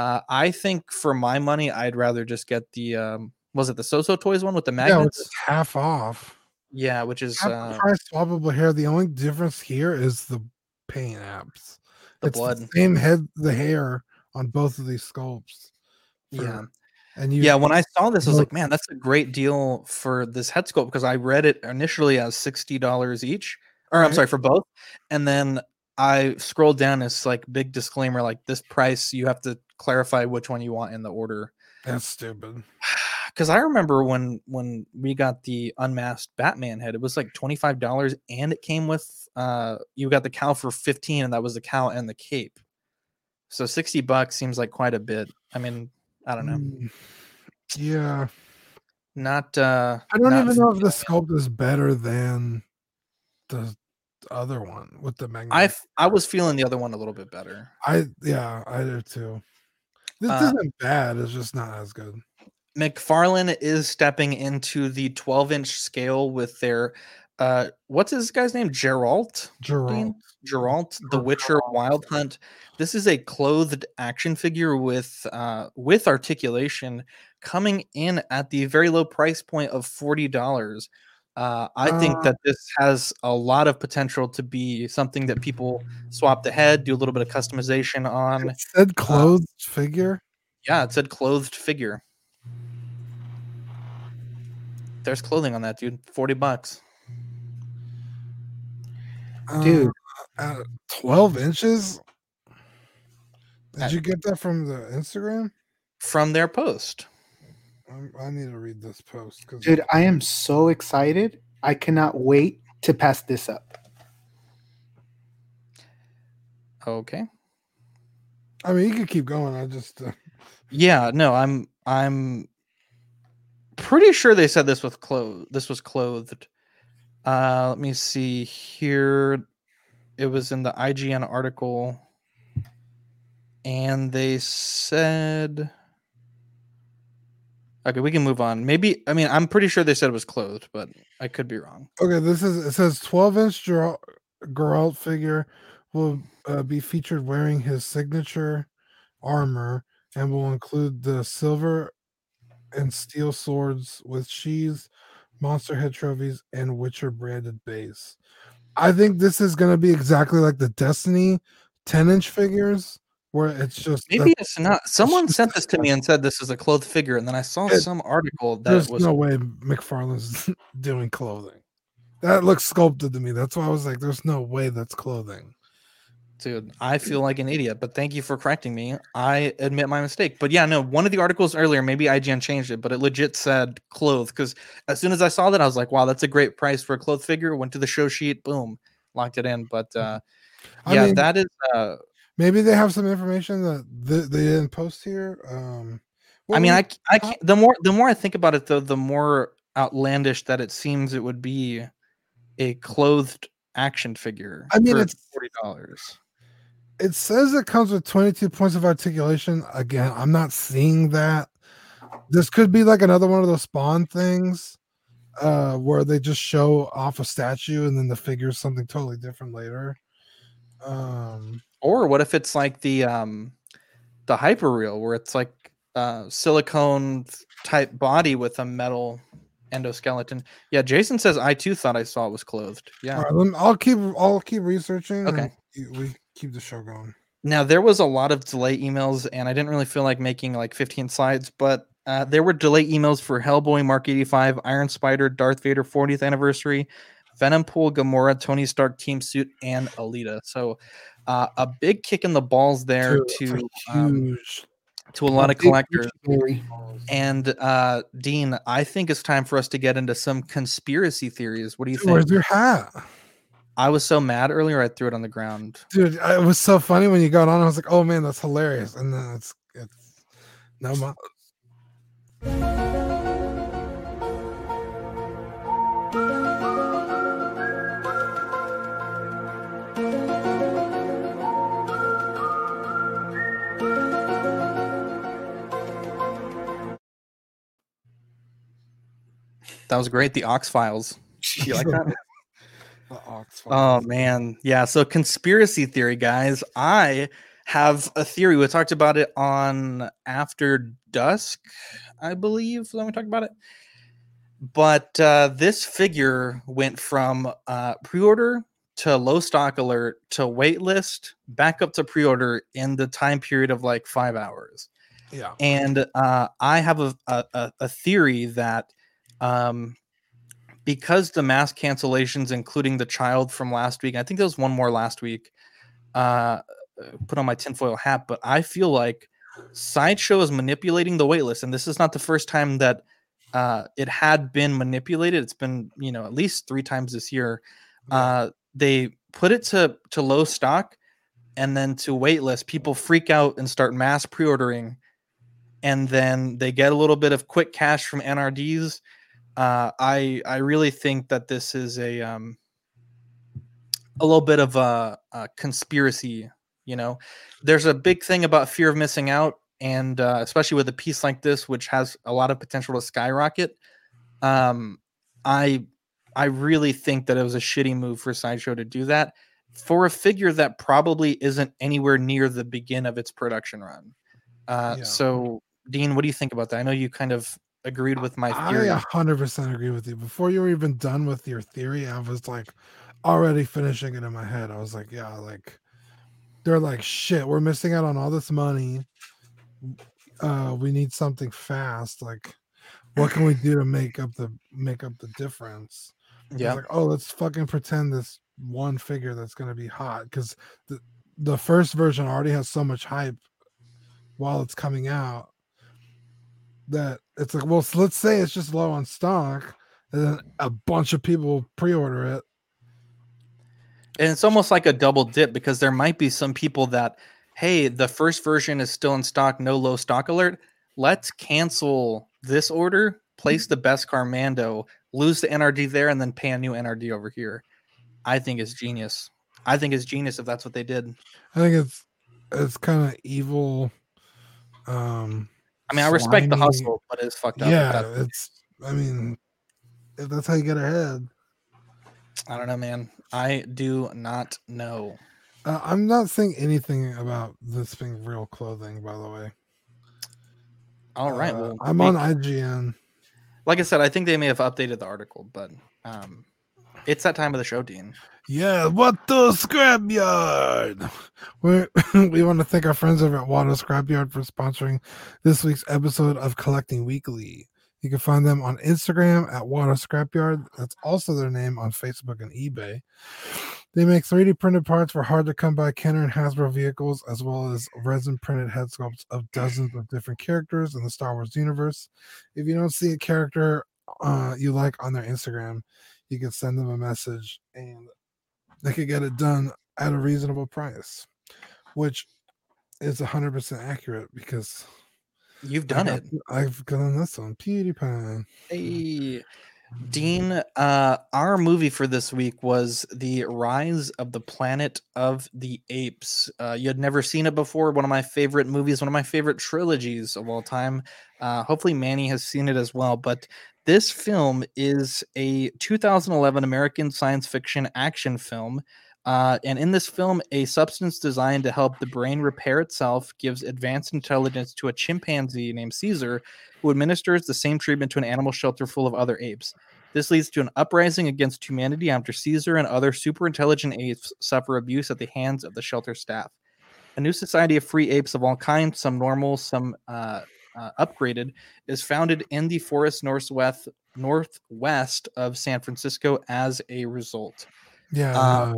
Uh, I think for my money, I'd rather just get the um, was it the Soso Toys one with the Yeah, which magnets? half off. Yeah, which is Half uh, price swappable hair. The only difference here is the paint apps. The it's blood. the same head, the hair on both of these sculpts. for- yeah. and you yeah, when I saw this, I was like, man, that's a great deal for this head sculpt because I read it initially as sixty dollars each, or I'm sorry for both, and then I scrolled down. It's like big disclaimer, like this price, you have to clarify which one you want in the order. that's stupid. Because I remember when when we got the unmasked Batman head, it was like twenty five dollars, and it came with uh you got the cow for fifteen, and that was the cow and the cape. So sixty bucks seems like quite a bit. I mean, I don't know, Mm, Yeah. not uh I don't even know if the sculpt is better than the other one with the magnet. I I was feeling the other one a little bit better. I yeah, I do too. This Uh, isn't bad. It's just not as good. McFarlane is stepping into the 12 inch scale with their uh what's this guy's name? Geralt? Geralt. Geralt, the Witcher Wild Hunt. This is a clothed action figure with uh with articulation coming in at the very low price point of $40. Uh, I think Uh, that this has a lot of potential to be something that people swap the head, do a little bit of customization on. It said clothed figure. Yeah, it said clothed figure. There's clothing on that, dude. 40 bucks. Dude. Uh, uh, 12 inches? Did Uh, you get that from the Instagram? From their post. Um, I need to read this post because Dude, I am so excited. I cannot wait to pass this up. Okay. I mean you could keep going. I just uh, Yeah, no, I'm I'm pretty sure they said this with clothes. This was clothed. Uh let me see here. It was in the IGN article. And they said Okay, we can move on. Maybe I mean I'm pretty sure they said it was clothed, but I could be wrong. okay. This is it says 12 inch Geralt, figure will uh, be featured wearing his signature armor and will include the silver and steel swords with sheaths, monster head trophies, and Witcher branded base. I think this is going to be exactly like the Destiny 10 inch figures, where it's just Maybe it's not. Someone just sent this to me and said this is a clothed figure, and then I saw It- some article that there's was no way McFarlane's doing clothing. That looks sculpted to me. That's why I was like, there's no way that's clothing. Dude, I feel like an idiot, but thank you for correcting me. I admit my mistake. But yeah, no, one of the articles earlier, maybe IGN changed it, but it legit said clothed. Because as soon as I saw that, I was like, wow, that's a great price for a clothed figure. Went to the show sheet, boom, locked it in. But uh I yeah, mean- that is uh Maybe they have some information that th- they didn't post here. Um, I mean, I, I can't, the more the more I think about it though, the more outlandish that it seems it would be a clothed action figure. I mean, for it's- forty dollars. it says it comes with 22 points of articulation. Again, I'm not seeing that. This could be like another one of those spawn things uh where they just show off a statue and then the figure is something totally different later. Um Or what if it's like the um the hyperreal where it's like uh silicone type body with a metal endoskeleton. Yeah, Jason says I too thought I saw it was clothed. Yeah. all right, me- I'll keep I'll keep researching. Okay. we- we keep the show going. Now there was a lot of delay emails, and I didn't really feel like making like 15 slides, but uh, there were delay emails for Hellboy Mark 85, Iron Spider, Darth Vader 40th anniversary, Venom Pool, Gamora, Tony Stark team suit, and Alita. So uh, a big kick in the balls there Dude, to um, to a lot of collectors. And uh, Dean, I think it's time for us to get into some conspiracy theories. What do you Dude, where's think? your hat? I was so mad earlier, I threw it on the ground. Dude, it was so funny when you got on. I was like, "Oh man, that's hilarious!" And then it's it's no mo- That was great. The Ox Files. You like that? the ox. Oh man, yeah. So conspiracy theory, guys. I have a theory. We talked about it on After Dusk, I believe. When we talked about it, but uh, this figure went from uh, pre-order to low stock alert to waitlist back up to pre-order in the time period of like five hours. Yeah. And uh, I have a, a, a theory that um, because the mass cancellations, including the child from last week, I think there was one more last week. Uh, put on my tinfoil hat, but I feel like Sideshow is manipulating the waitlist, and this is not the first time that uh, it had been manipulated. It's been you know at least three times this year. Uh, they put it to to low stock, and then to waitlist. People freak out and start mass pre-ordering, and then they get a little bit of quick cash from NRDs. Uh, I I really think that this is a um, a little bit of a, a conspiracy. You know, there's a big thing about fear of missing out, and uh, especially with a piece like this, which has a lot of potential to skyrocket. Um, I I really think that it was a shitty move for Sideshow to do that for a figure that probably isn't anywhere near the begin of its production run. Uh, Yeah. So, Dean, what do you think about that? I know you kind of agreed with my theory. hundred percent agree with you. Before you were even done with your theory, I was like already finishing it in my head. I was like, yeah, like they're like shit, we're missing out on all this money. Uh we need something fast. Like what can we do to make up the make up the difference? Yeah. like, oh, let's fucking pretend this one figure that's gonna be hot because the the first version already has so much hype while it's coming out that it's like, well, let's say it's just low on stock, and then a bunch of people pre-order it. And it's almost like a double dip because there might be some people that, hey, the first version is still in stock, no low stock alert. Let's cancel this order, place the Beskar Mando, lose the NRD there, and then pay a new NRD over here. I think it's genius. I think it's genius if that's what they did. I think it's it's kind of evil. Um, I mean, I respect the hustle, but it's fucked up. Yeah, it's. I mean, if that's how you get ahead. I don't know, man. I do not know. Uh, I'm not saying anything about this being real clothing, by the way. All right. Uh, well, I'm on IGN. like I said, I think they may have updated the article, but um, it's that time of the show, Dean. Yeah, what the scrapyard? We we want to thank our friends over at Water Scrapyard for sponsoring this week's episode of Collecting Weekly. You can find them on Instagram at Water Scrapyard. That's also their name on Facebook and eBay. They make 3D printed parts for hard to come by Kenner and Hasbro vehicles, as well as resin printed head sculpts of dozens of different characters in the Star Wars universe. If you don't see a character uh, you like on their Instagram, you can send them a message and they could get it done at a reasonable price, which is 100% accurate because You've done it. I've done this on PewDiePie. Hey, Dean, uh, our movie for this week was The Rise of the Planet of the Apes. Uh, you had never seen it before. One of my favorite movies, one of my favorite trilogies of all time. Uh, hopefully, Manny has seen it as well. But this film is a 2011 American science fiction action film. Uh, and in this film, a substance designed to help the brain repair itself gives advanced intelligence to a chimpanzee named Caesar, who administers the same treatment to an animal shelter full of other apes. This leads to an uprising against humanity after Caesar and other super intelligent apes suffer abuse at the hands of the shelter staff. A new society of free apes of all kinds, some normal, some uh, uh, upgraded, is founded in the forest northwest northwest of San Francisco as a result. Yeah, Uh,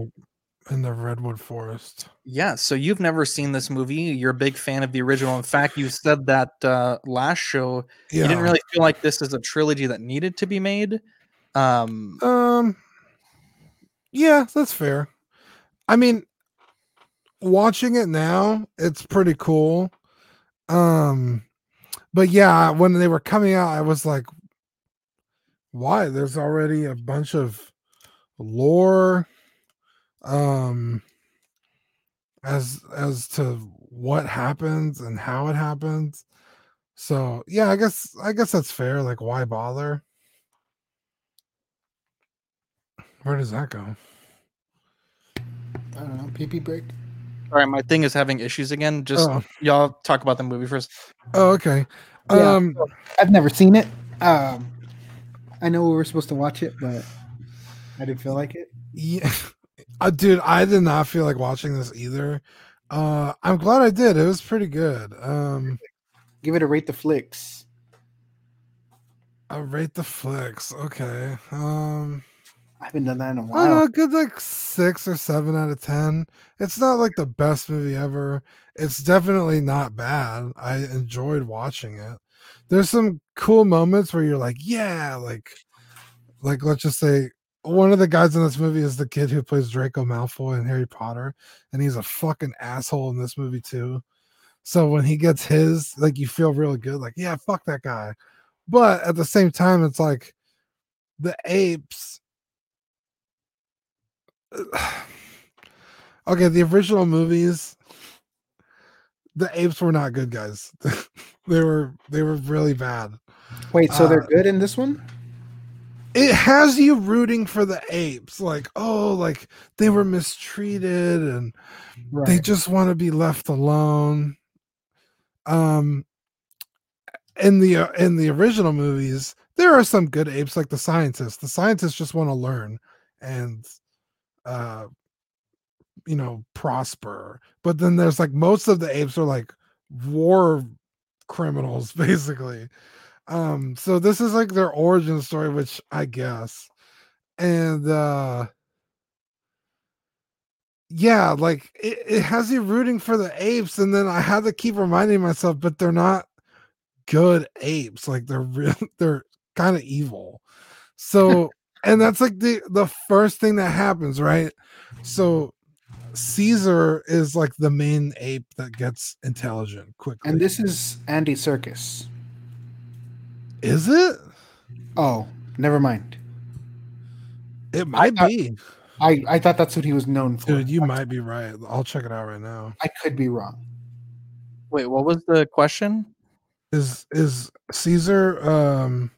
in, the, Redwood Forest. Yeah, so you've never seen this movie. You're a big fan of the original. In fact, you said that uh, last show Yeah. you didn't really feel like this is a trilogy that needed to be made. Um, Um, yeah, that's fair. I mean, watching it now, it's pretty cool. Um, but yeah, when they were coming out, I was like, why? There's already a bunch of lore, um, as as to what happens and how it happens. So yeah, I guess I guess that's fair. Like, why bother? Where does that go? I don't know. Pee pee break. Sorry, my thing is having issues again. Just Oh. y'all talk about the movie first. Oh, okay. Yeah. Um, I've never seen it. Um, I know we were supposed to watch it, but I didn't feel like it. yeah, uh, dude, I did not feel like watching this either. Uh, I'm glad I did. It was pretty good. Um, Give it a rate the flicks. I rate the flicks. Okay. Um, I haven't done that in a I don't while. know, good like six or seven out of ten. It's not like the best movie ever. It's definitely not bad. I enjoyed watching it. There's some cool moments where you're like, yeah, like, like let's just say one of the guys in this movie is the kid who plays Draco Malfoy in Harry Potter, and he's a fucking asshole in this movie too. So when he gets his, like, you feel really good, like, yeah, fuck that guy. But at the same time, it's like the apes okay, the original movies, the apes were not good guys. they were they were really bad. Wait, so they're Uh, good in this one? It has you rooting for the apes, like oh, like they were mistreated and they just want to be left alone. Um, in the uh, in the original movies, there are some good apes, like the scientists. The scientists just want to learn and uh you know prosper but then there's like most of the apes are like war criminals basically um so this is like their origin story which i guess and uh yeah like it, it has you rooting for the apes and then i had to keep reminding myself but they're not good apes like they're real they're kind of evil. So and that's like the the first thing that happens right? So caesar is like the main ape that gets intelligent quickly. And this is Andy Serkis. Is it Oh, never mind. it might thought- be I, I thought that's what he was known for. dude you might be right i'll check it out right now I could be wrong. Wait, what was the question? is is caesar um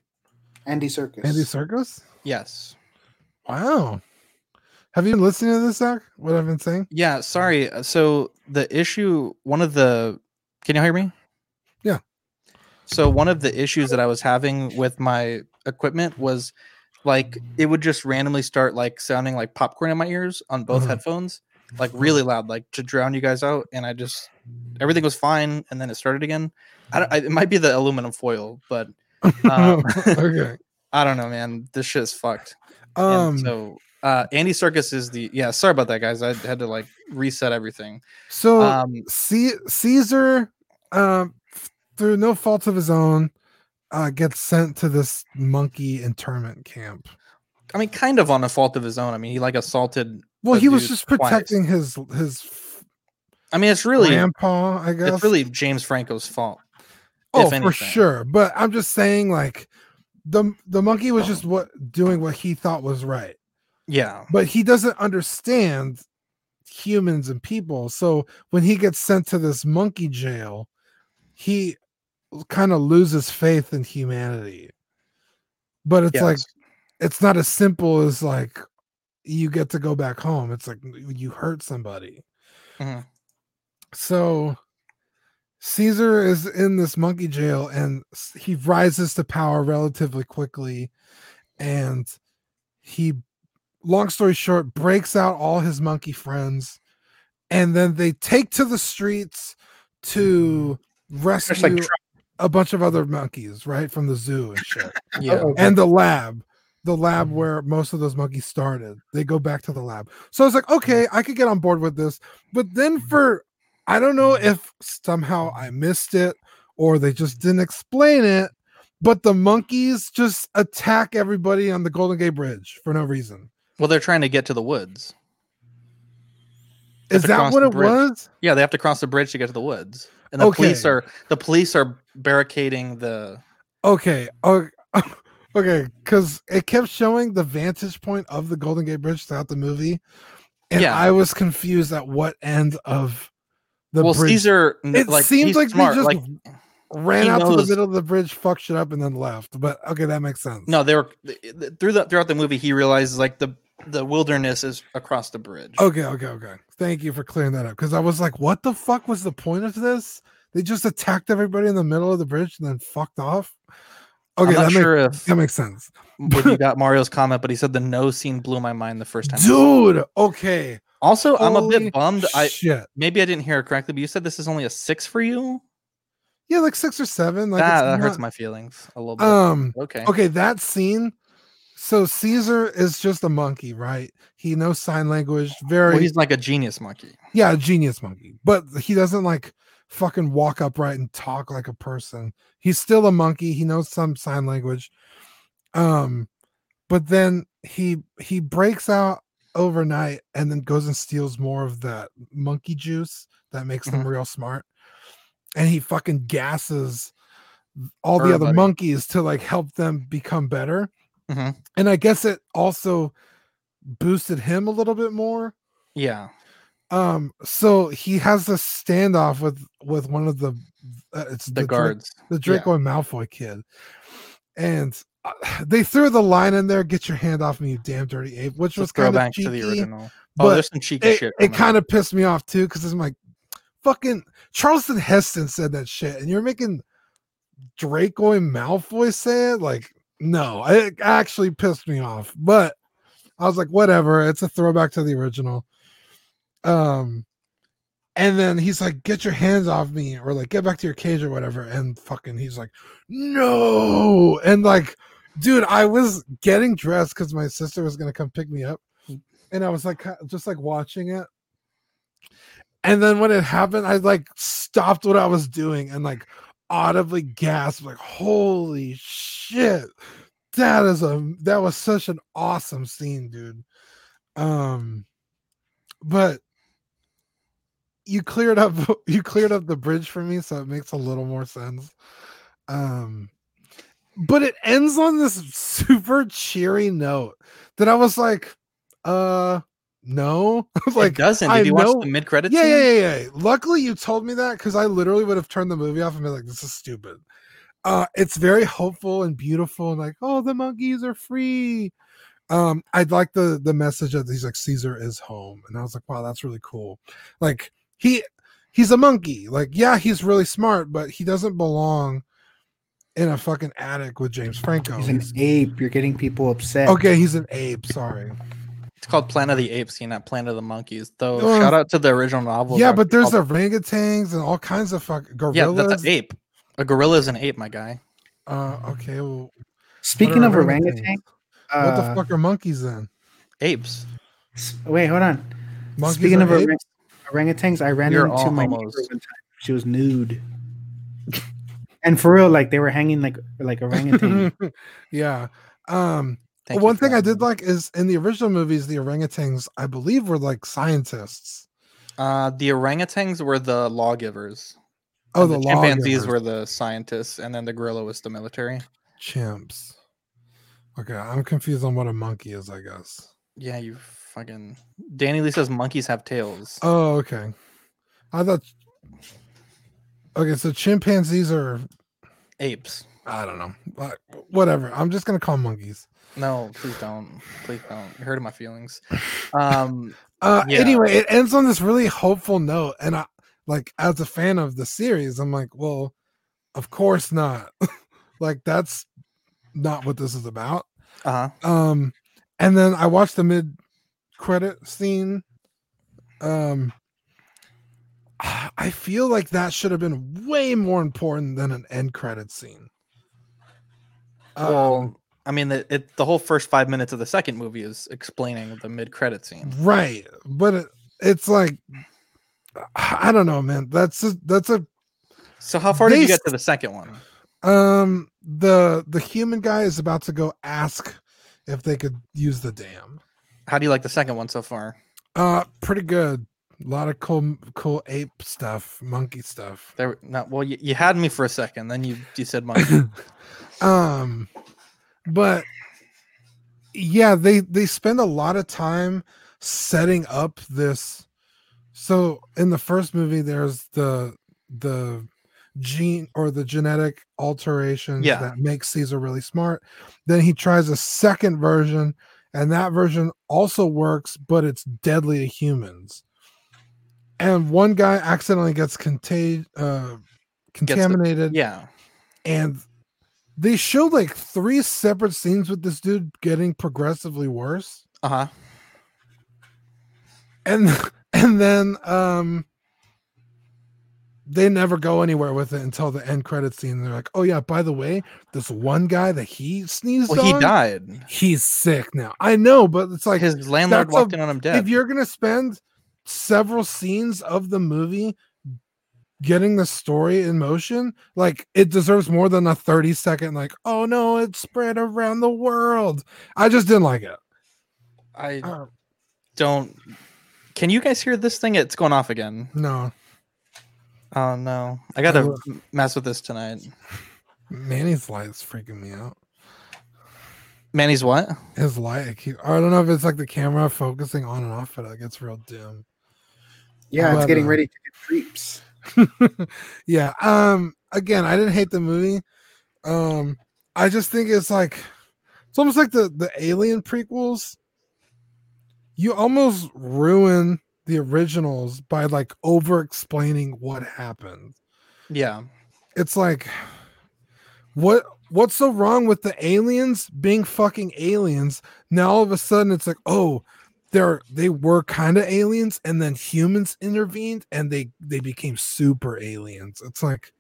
Andy Serkis. andy serkis Yes. wow have you been listening to this zach what i've been saying Yeah, sorry. uh, So the issue, one of the, can you hear me? Yeah. So one of the issues that I was having with my equipment was like it would just randomly start like sounding like popcorn in my ears on both Mhm. headphones, like really loud, like to drown you guys out. And I just everything was fine, and then it started again. I don't. I, it might be the aluminum foil, but um, okay I don't know, man. This shit's fucked. um and so uh Andy Serkis is the yeah. Sorry about that, guys. I had to like reset everything. So Um, C- Caesar, um, through no fault of his own, uh, gets sent to this monkey internment camp. I mean, kind of on a fault of his own. I mean, he like assaulted. Well, he was just twice. protecting his his I mean, it's really grandpa, I guess. it's really James Franco's fault. oh, for sure. But I'm just saying, like the the monkey was just what doing what he thought was right, Yeah, but he doesn't understand humans and people. So when he gets sent to this monkey jail, he kind of loses faith in humanity. But it's like it's not as simple as like you get to go back home. It's like you hurt somebody. Mhm. So Caesar is in this monkey jail and he rises to power relatively quickly and he long story short breaks out all his monkey friends and then they take to the streets to rescue tr- a bunch of other monkeys right from the zoo and shit yeah. Uh-oh. and the lab the lab mm-hmm. where most of those monkeys started they go back to the lab so i was like mm-hmm. okay i could get on board with this but then mm-hmm. for i don't know if somehow i missed it or they just didn't explain it but the monkeys just attack everybody on the golden gate bridge for no reason Well, they're trying to get to the woods. Is that what it bridge. was Yeah, they have to cross the bridge to get to the woods, and the police are the police are barricading the. okay oh, okay because it kept showing the vantage point of the golden gate bridge throughout the movie and Yeah. i was confused at what end of the well, bridge Caesar, it like seemed he's like smart. they just like ran out to the middle of the bridge, fucked shit up, and then left. But okay, that makes sense. No, they were through the throughout the movie. He realizes like the the wilderness is across the bridge. Okay, okay, okay. Thank you for clearing that up because I was like, what the fuck was the point of this? They just attacked everybody in the middle of the bridge and then fucked off. Okay, I'm not that, sure makes, if that makes sense. if you got Mario's comment, but he said the no scene blew my mind the first time. Dude, okay. Also, I'm a bit bummed. I shit. maybe I didn't hear it correctly, but you said this is only a six for you. Yeah, like six or seven. Like that that hurts my feelings a little bit. Um okay. okay, that scene. So Caesar is just a monkey, right? He knows sign language, very Well, he's like a genius monkey. yeah, a genius monkey. But he doesn't like fucking walk upright and talk like a person. He's still a monkey. He knows some sign language. Um, but then he he breaks out overnight and then goes and steals more of that monkey juice that makes them real smart. And he fucking gasses all the other monkeys to like help them become better. Mhm. And I guess it also boosted him a little bit more Yeah. um so he has this standoff with with one of the uh, it's The Dra- guards. the Yeah. draco and malfoy kid and uh, they threw the line in there get your hand off me you damn dirty ape which It's a was kind of cheeky to the original. Oh, but there's some cheeky it, shit it kind of pissed me off too because i'm like fucking charleston heston said that shit and you're making draco and malfoy say it like no it actually pissed me off but i was like whatever it's a throwback to the original. Um and then he's like get your hands off me or like get back to your cage or whatever and fucking he's like no and like dude i was getting dressed because my sister was gonna come pick me up and i was like just like watching it. And then when it happened i like stopped what i was doing and like audibly gasped like holy shit. That is a that was such an awesome scene dude. Um but you cleared up you cleared up the bridge for me so it makes a little more sense. Um but it ends on this super cheery note that i was like uh no like it doesn't. I Did you know- watch the mid credits? yeah, yeah, yeah, yeah. Luckily, you told me that because I literally would have turned the movie off and been like, "This is stupid." Uh, it's very hopeful and beautiful, and like, "Oh, the monkeys are free." Um, I'd like the the message that he's like Caesar is home, and I was like, "Wow, that's really cool." Like he he's a monkey. Like, yeah, he's really smart, but he doesn't belong in a fucking attic with James Franco. He's an ape. You're getting people upset. okay, he's an ape. Sorry. It's called Planet of the Apes, you not Planet of the Monkeys. Though Uh, shout out to the original novel. yeah, but there's called- orangutans and all kinds of fuck yeah, gorillas. that's an ape. A gorilla is an ape, my guy. Uh, okay. Well, Speaking of orangutans? orangutan, what the uh, fuck are monkeys then? Apes. wait, hold on. Monkeys Speaking of orang- orangutans, I ran You're into my neighbor one time. She was nude, and for real, like they were hanging like like orangutan. yeah. Um Thank one thing I did like is in the original movies, the orangutans, I believe, were like scientists. Uh, the orangutans were the lawgivers. Oh, and the, chimpanzees were the scientists, and then the gorilla was the military. chimps. Okay, I'm confused on what a monkey is, I guess. Yeah, you fucking. Danny Lee says monkeys have tails. Oh, okay. I thought Okay, so chimpanzees are Apes. I don't know. Whatever. I'm just gonna call monkeys. No, please don't. Please don't. You're hurting my feelings. Um, Uh Yeah. anyway, it ends on this really hopeful note. And I like as a fan of the series, I'm like, well, of course not. like that's not what this is about. uh huh. Um and then I watched the mid credit scene. Um I feel like that should have been way more important than an end credit scene. Um, Well, I mean, the, it, the whole first five minutes of the second movie is explaining the mid-credit scene. right, but it, it's like I don't know, man. That's a, that's a So, how far did you get to the second one? um the the human guy is about to go ask if they could use the dam. How do you like the second one so far? Uh pretty good. A lot of cool cool ape stuff, monkey stuff. There, not well. You, you had me for a second, then you you said monkey. um but yeah they they spend a lot of time setting up this so in the first movie there's the the gene or the genetic alterations Yeah. that make Caesar really smart. Then he tries a second version, and that version also works, but it's deadly to humans. And one guy accidentally gets contag- uh, contaminated. Yeah. And they showed like three separate scenes with this dude getting progressively worse. Uh huh. and and then um they never go anywhere with it until the end credit scene. They're like, "Oh yeah, by the way, this one guy that he sneezed Well, he died. He's sick now. I know, but it's like His landlord walked a- in on him dead. If you're gonna spend several scenes of the movie getting the story in motion, like it deserves more than a 30 second, like, oh no, it's spread around the world. I just didn't like it. I Uh, don't. Can you guys hear this thing? It's going off again. no, Oh no! I gotta will- mess with this tonight. Manny's light is freaking me out. Manny's what? his light I keep- I don't know if it's like the camera focusing on and off but it gets real dim Yeah, it's getting uh, ready to get creeps. yeah um again i didn't hate the movie. Um i just think it's like it's almost like the the alien prequels. You almost ruin the originals by like over explaining what happened. Yeah. it's like what what's so wrong with the aliens being fucking aliens? Now all of a sudden it's like oh they're they were kind of aliens and then humans intervened and they they became super aliens. It's like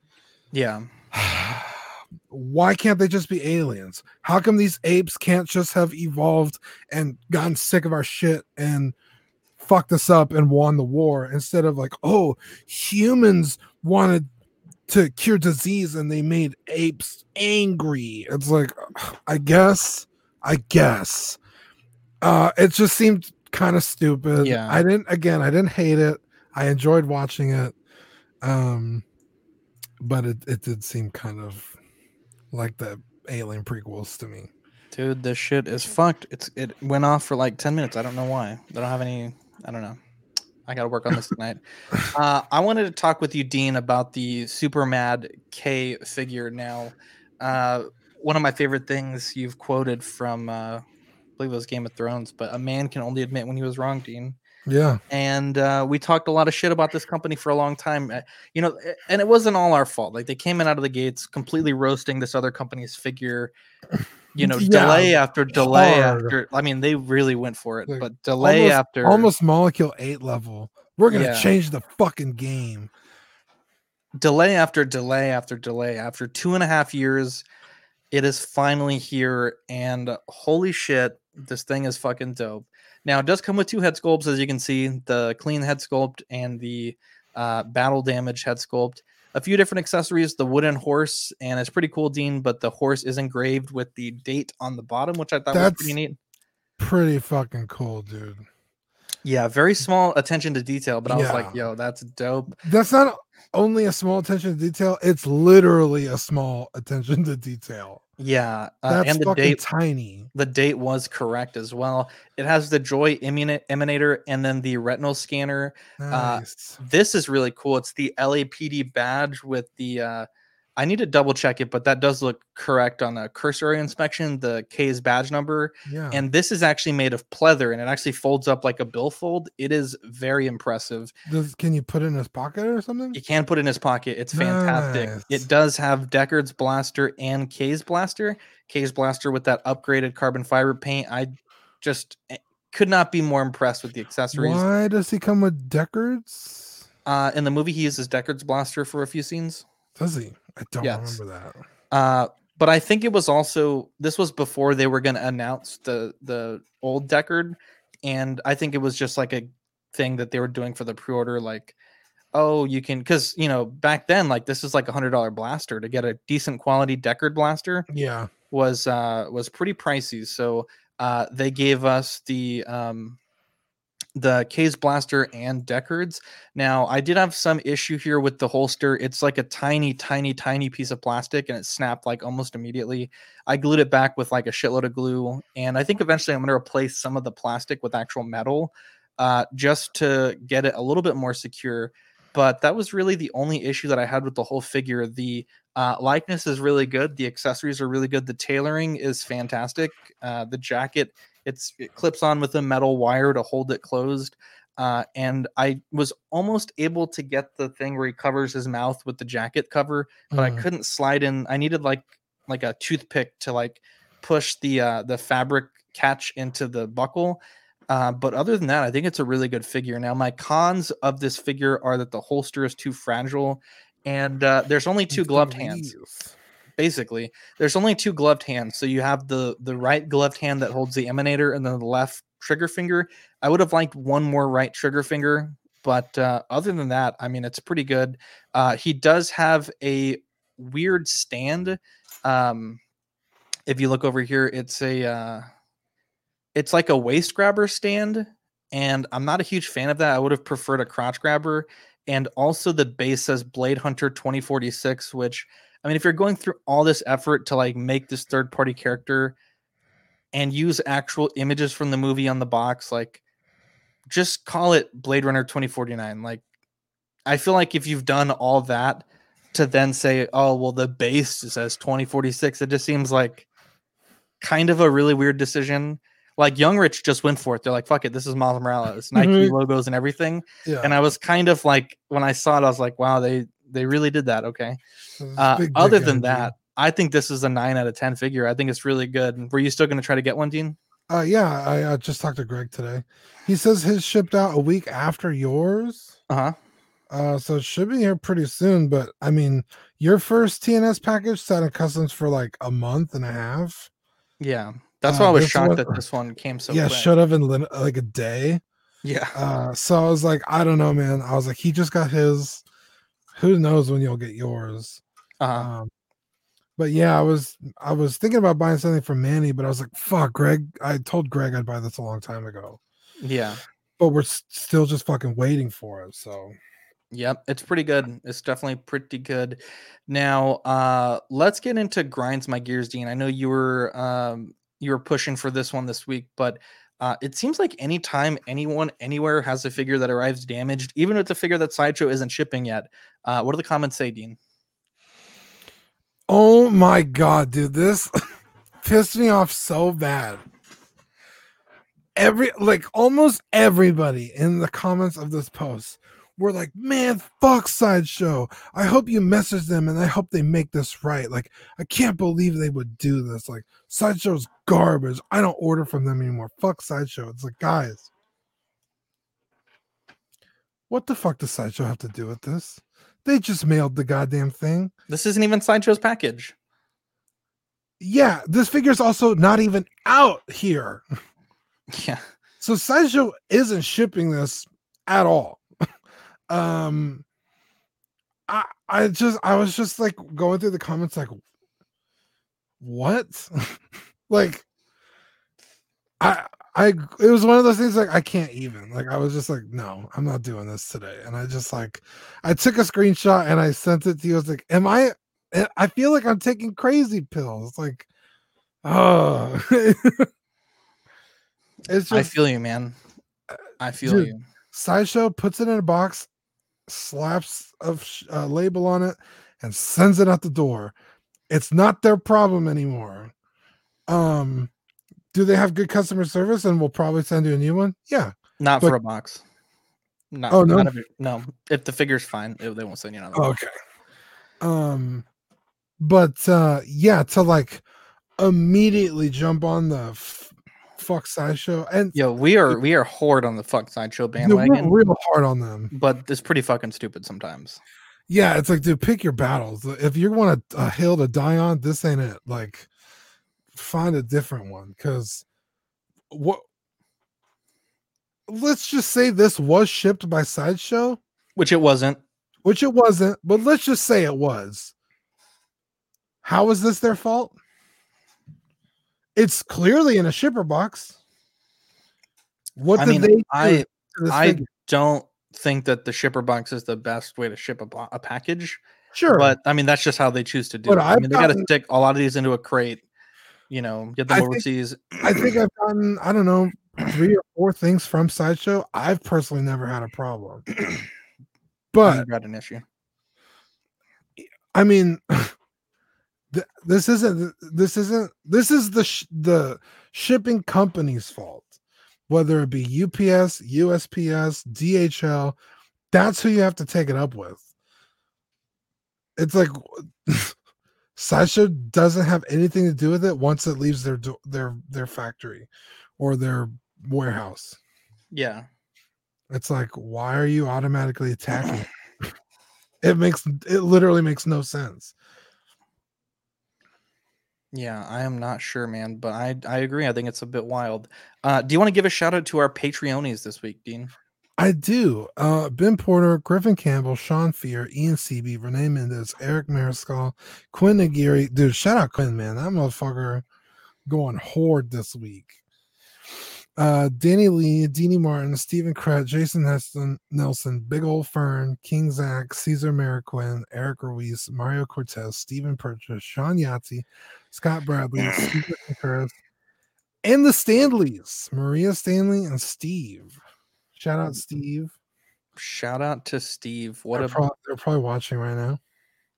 Yeah. why can't they just be aliens? How come these apes can't just have evolved and gotten sick of our shit and fucked us up and won the war? Instead of like oh humans wanted to cure disease and they made apes angry. It's like i guess i guess. Uh it just seemed kind of stupid Yeah. i didn't again i didn't hate it i enjoyed watching it um but it, it did seem kind of like the alien prequels to me Dude, this shit is fucked. It's it went off for like ten minutes. I don't know why. I don't have any. I don't know. I got to work on this tonight. Uh, I wanted to talk with you, Dean, about the Super Mad K figure. Now, uh, one of my favorite things you've quoted from, uh, believe it was Game of Thrones, but a man can only admit when he was wrong, Dean. yeah and uh, we talked a lot of shit about this company for a long time. Uh, you know, and it wasn't all our fault. Like they came in out of the gates completely roasting this other company's figure. You know, Yeah, delay after delay hard. after. I mean, they really went for it, Like, but delay almost, after almost molecule 8 level we're gonna Yeah. change the fucking game delay after delay after delay after two and a half years it is finally here and holy shit this thing is fucking dope. Now it does come with two head sculpts as you can see the clean head sculpt and the uh, battle damage head sculpt. A few different accessories the wooden horse and it's pretty cool dean but the horse is engraved with the date on the bottom which i thought was That's- pretty neat. pretty fucking cool dude. Yeah very small attention to detail but i was like yo that's dope. That's not only a small attention to detail it's literally a small attention to detail yeah uh, and the date tiny the date was correct as well. It has the Joi Emanator and then the retinal scanner. Uh, this is really cool. It's the LAPD badge with the. Uh, I need to double check it, but that does look correct on a cursory inspection. The K's badge number, yeah and this is actually made of pleather, and it actually folds up like a billfold. It is very impressive. Does, can you put it in his pocket or something You can put it in his pocket. It's fantastic. Nice. It does have Deckard's blaster and K's blaster. K's blaster with that upgraded carbon fiber paint. I just eh, could not be more impressed with the accessories. why does he come with deckards Uh, in the movie, he uses Deckard's blaster for a few scenes. Does he i don't Yes. remember that Uh, but I think it was also this was before they were going to announce the the old Deckard, and I think it was just like a thing that they were doing for the pre-order, like. Oh, you can because you know back then, like this is like a hundred dollar blaster to get a decent quality Deckard blaster. yeah was uh was pretty pricey so uh they gave us the um the K's blaster and Deckard's. Now, I did have some issue here with the holster. It's like a tiny, tiny, tiny piece of plastic and it snapped like almost immediately. I glued it back with like a shitload of glue. And I think eventually I'm going to replace some of the plastic with actual metal uh, just to get it a little bit more secure. but that was really the only issue that I had with the whole figure. The uh, likeness is really good. The accessories are really good. The tailoring is fantastic. Uh, the jacket it's it clips on with a metal wire to hold it closed. Uh, and I was almost able to get the thing where he covers his mouth with the jacket cover, but I Mm. couldn't slide in. I needed like like a toothpick to like push the uh, the fabric catch into the buckle. Uh, but other than that, I think it's a really good figure. Now, my cons of this figure are that the holster is too fragile, and uh, there's only two gloved hands. Basically, there's only two gloved hands. So you have the the right gloved hand that holds the emanator, and then the left trigger finger. I would have liked one more right trigger finger, but uh, other than that, I mean, it's pretty good. Uh, he does have a weird stand. Um, if you look over here, it's a uh, it's like a waist grabber stand, and I'm not a huge fan of that. I would have preferred a crotch grabber. And also, the base says Blade Hunter 2046, which I mean, if you're going through all this effort to like make this third party character and use actual images from the movie on the box, like just call it Blade Runner 2049. Like, I feel like if you've done all that to then say, oh, well, the base says 2046, it just seems like kind of a really weird decision. Like Young Rich just went for it. They're like, fuck it, this is Miles Morales, Nike Mhm. logos and everything. Yeah. And I was kind of like, when I saw it, I was like, wow, they they really did that. Okay. Uh, big dick other than energy. that, I think this is a nine out of ten figure. I think it's really good. Were you still going to try to get one, Dean? Uh, yeah, I uh, just talked to Greg today. He says his shipped out a week after yours. Uh huh. Uh, so it should be here pretty soon. But I mean, your first TNS package sat in customs for like a month and a half. Yeah, that's Uh, why I was shocked one- that this one came so. yeah, quick. should have in lit- like a day. Yeah. Uh, so I was like, I don't know, man. I was like, he just got his. Who knows when you'll get yours? Uh-huh. Um, but yeah, I was I was thinking about buying something from Manny, but I was like, fuck, Greg. I told Greg I'd buy this a long time ago, Yeah. but we're still just fucking waiting for it. So Yep, it's pretty good. It's definitely pretty good. Now, uh let's get into grinds my gears, Dean. I know you were um you were pushing for this one this week, but uh it seems like anytime anyone anywhere has a figure that arrives damaged, even if the figure that sideshow isn't shipping yet, uh what do the comments say, Dean? Oh my god, dude, this pissed me off so bad. Every like almost everybody in the comments of this post were like, "Man, fuck sideshow. I hope you message them and I hope they make this right. Like, I can't believe they would do this. Like, sideshow's garbage. I don't order from them anymore. Fuck sideshow." It's like, guys, what the fuck does sideshow have to do with this? They just mailed the goddamn thing. This isn't even sideshow's package. yeah, this figure's also not even out here. Yeah. So Sideshow isn't shipping this at all. um I I just I was just like going through the comments like what? like I I it was one of those things like I can't even. Like I was just like, no, I'm not doing this today. And I just like I took a screenshot and I sent it to you. I was like, am I I- I feel like I'm taking crazy pills. Like, oh it's just I feel you, man. I feel dude, you. Sideshow puts it in a box, slaps a a label on it, and sends it out the door. It's not their problem anymore. Um, do they have good customer service and we'll probably send you a new one? Yeah. Not but- for a box. Not, Oh, no? not if no. If the figure's fine, it- they won't send you another. one. Okay. Um, but uh, yeah, to like immediately jump on the f- fuck sideshow and Yo, we are we are horde on the fuck sideshow dude, we're bandwagon, real hard on them. but it's pretty fucking stupid sometimes. Yeah, it's like, dude, pick your battles. If you want a, a hill to die on, this ain't it. Like, find a different one. Because what? Let's just say this was shipped by Sideshow, Which it wasn't. which it wasn't. But let's just say it was. How is this their fault? It's clearly in a shipper box. What I did mean, they do I I figure? don't think that the shipper box is the best way to ship a, bo- a package. Sure. But I mean, that's just how they choose to do But it. I I've mean, they got to stick a lot of these into a crate. You know, get them I think- overseas. I think I've gotten, I don't know, three or four things from Sideshow. I've personally never had a problem. But I've got an issue. I mean, th- this isn't this isn't this is the sh- the shipping company's fault. Whether it be UPS, USPS, DHL, that's who you have to take it up with. It's like Sideshow doesn't have anything to do with it once it leaves their their their factory or their warehouse. Yeah. It's like, why are you automatically attacking? it? it makes it literally makes no sense. Yeah, I am not sure, man, but I I agree. I think it's a bit wild. Uh, do you want to give a shout out to our Patreonies this week, Dean? I do. Uh, ben Porter, Griffin Campbell, Sean Fear, Ian CB, Renee Mendez, Eric Mariscal, Quinn Aguirre. Dude, shout out Quinn, man. That motherfucker going horde this week. Uh, Danny Lee, Deanie Martin, Stephen Krett, Jason Heston, Nelson, Big Old Fern, King Zach, Caesar Mariquin, Eric Ruiz, Mario Cortez, Stephen Purchase, Sean Yahtzee, Scott Bradley, Curtis, and the Stanleys, Maria Stanley and Steve. Shout out Steve. Shout out to Steve. What they're, a pro- they're probably watching right now.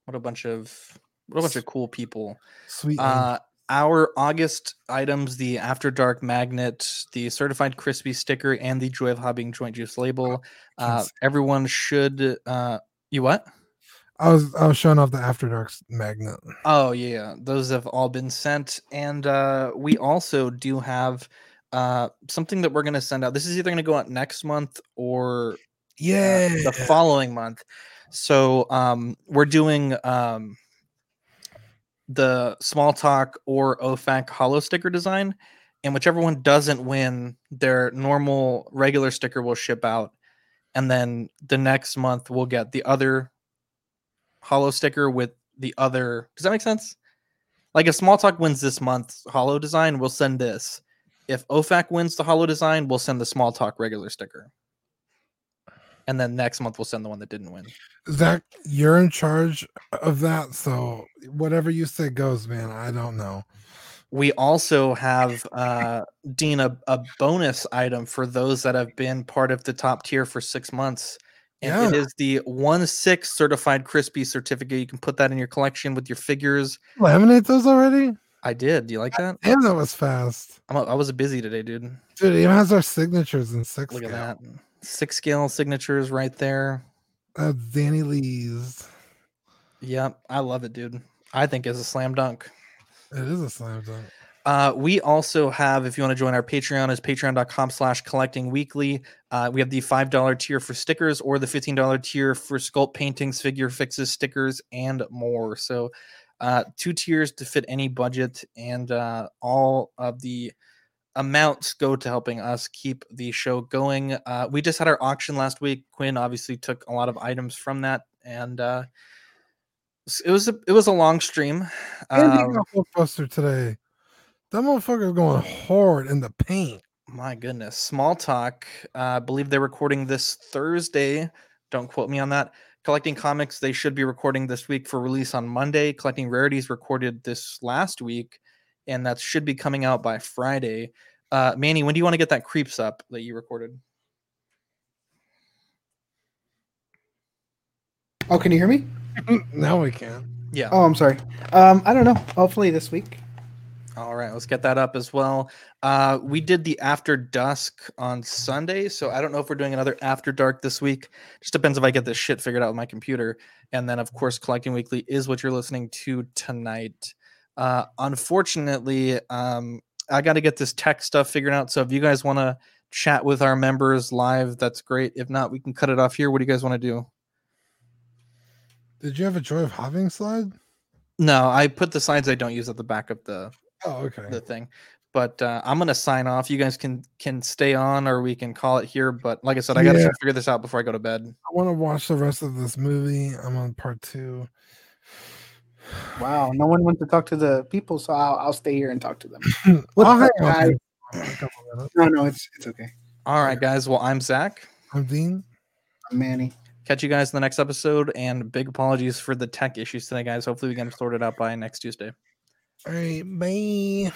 what a bunch of what a bunch of cool people. Sweet. Uh, our August items: the After Dark magnet, the certified crispy sticker, and the Joy of Hobbying joint juice label. Uh, everyone should. Uh, you what? I was I was showing off the After Darks magnet. Oh yeah, those have all been sent, and uh, we also do have uh, something that we're going to send out. This is either going to go out next month or yeah, the following month. So um, we're doing um, the small talk or OFAC holo sticker design, and whichever one doesn't win, their normal regular sticker will ship out, and then the next month we'll get the other holo sticker with the other. Does that make sense? Like if Small Talk wins this month's holo design, we'll send this. If OFAC wins the holo design, we'll send the Small Talk regular sticker. And then next month we'll send the one that didn't win. Zach, you're in charge of that, so whatever you say goes, man. I don't know. We also have uh Dean a, a bonus item for those that have been part of the top tier for six months. And it Yeah. is the one six certified crispy certificate. You can put that in your collection with your figures. Laminate those already? I did. Do you like that? Damn, that was fast. I'm a, I was busy today, dude. Dude, it even has our signatures in six. Look at scale. that. Six scale signatures right there. That's Danny Lee's. Yep, I love it, dude. I think it's a slam dunk. It is a slam dunk. Uh, we also have, if you want to join our Patreon, is patreon.com slash collecting weekly. Uh, we have the $5 tier for stickers or the $15 tier for sculpt paintings, figure fixes, stickers, and more. So, uh, two tiers to fit any budget, and uh, all of the amounts go to helping us keep the show going. Uh, we just had our auction last week. Quinn obviously took a lot of items from that, and uh, it was a it was a long stream. Um, Hulkbuster today. That motherfucker's going hard in the paint. My goodness. Small talk. Uh, I believe they're recording this Thursday. Don't quote me on that. Collecting comics, they should be recording this week for release on Monday. Collecting rarities recorded this last week, and that should be coming out by Friday. Uh, Manny, when do you want to get that creeps up that you recorded? Oh, can you hear me? now we can. Yeah. Oh, I'm sorry. Um, I don't know. Hopefully this week. All right, let's get that up as well. Uh, we did the After Dusk on Sunday, so I don't know if we're doing another After Dark this week. Just depends if I get this shit figured out with my computer. And then, of course, Collecting Weekly is what you're listening to tonight. Uh, unfortunately, um, I got to get this tech stuff figured out. So if you guys want to chat with our members live, that's great. If not, we can cut it off here. What do you guys want to do? Did you have a Joy of Hobbying slide? No, I put the slides I don't use at the back of the Oh, okay. the thing. But uh, I'm gonna sign off. You guys can can stay on, or we can call it here. But like I said, I gotta Yeah. figure this out before I go to bed. I want to watch the rest of this movie. I'm on part two. Wow, no one went to talk to the people, so I'll, I'll stay here and talk to them. What's I'll up, hang out guys? here for a couple minutes. No, no, it's it's okay. All right, guys. Well, I'm Zach. I'm Dean. I'm Manny. Catch you guys in the next episode. And big apologies for the tech issues today, guys. Hopefully, we get them sorted out by next Tuesday. All right, bye.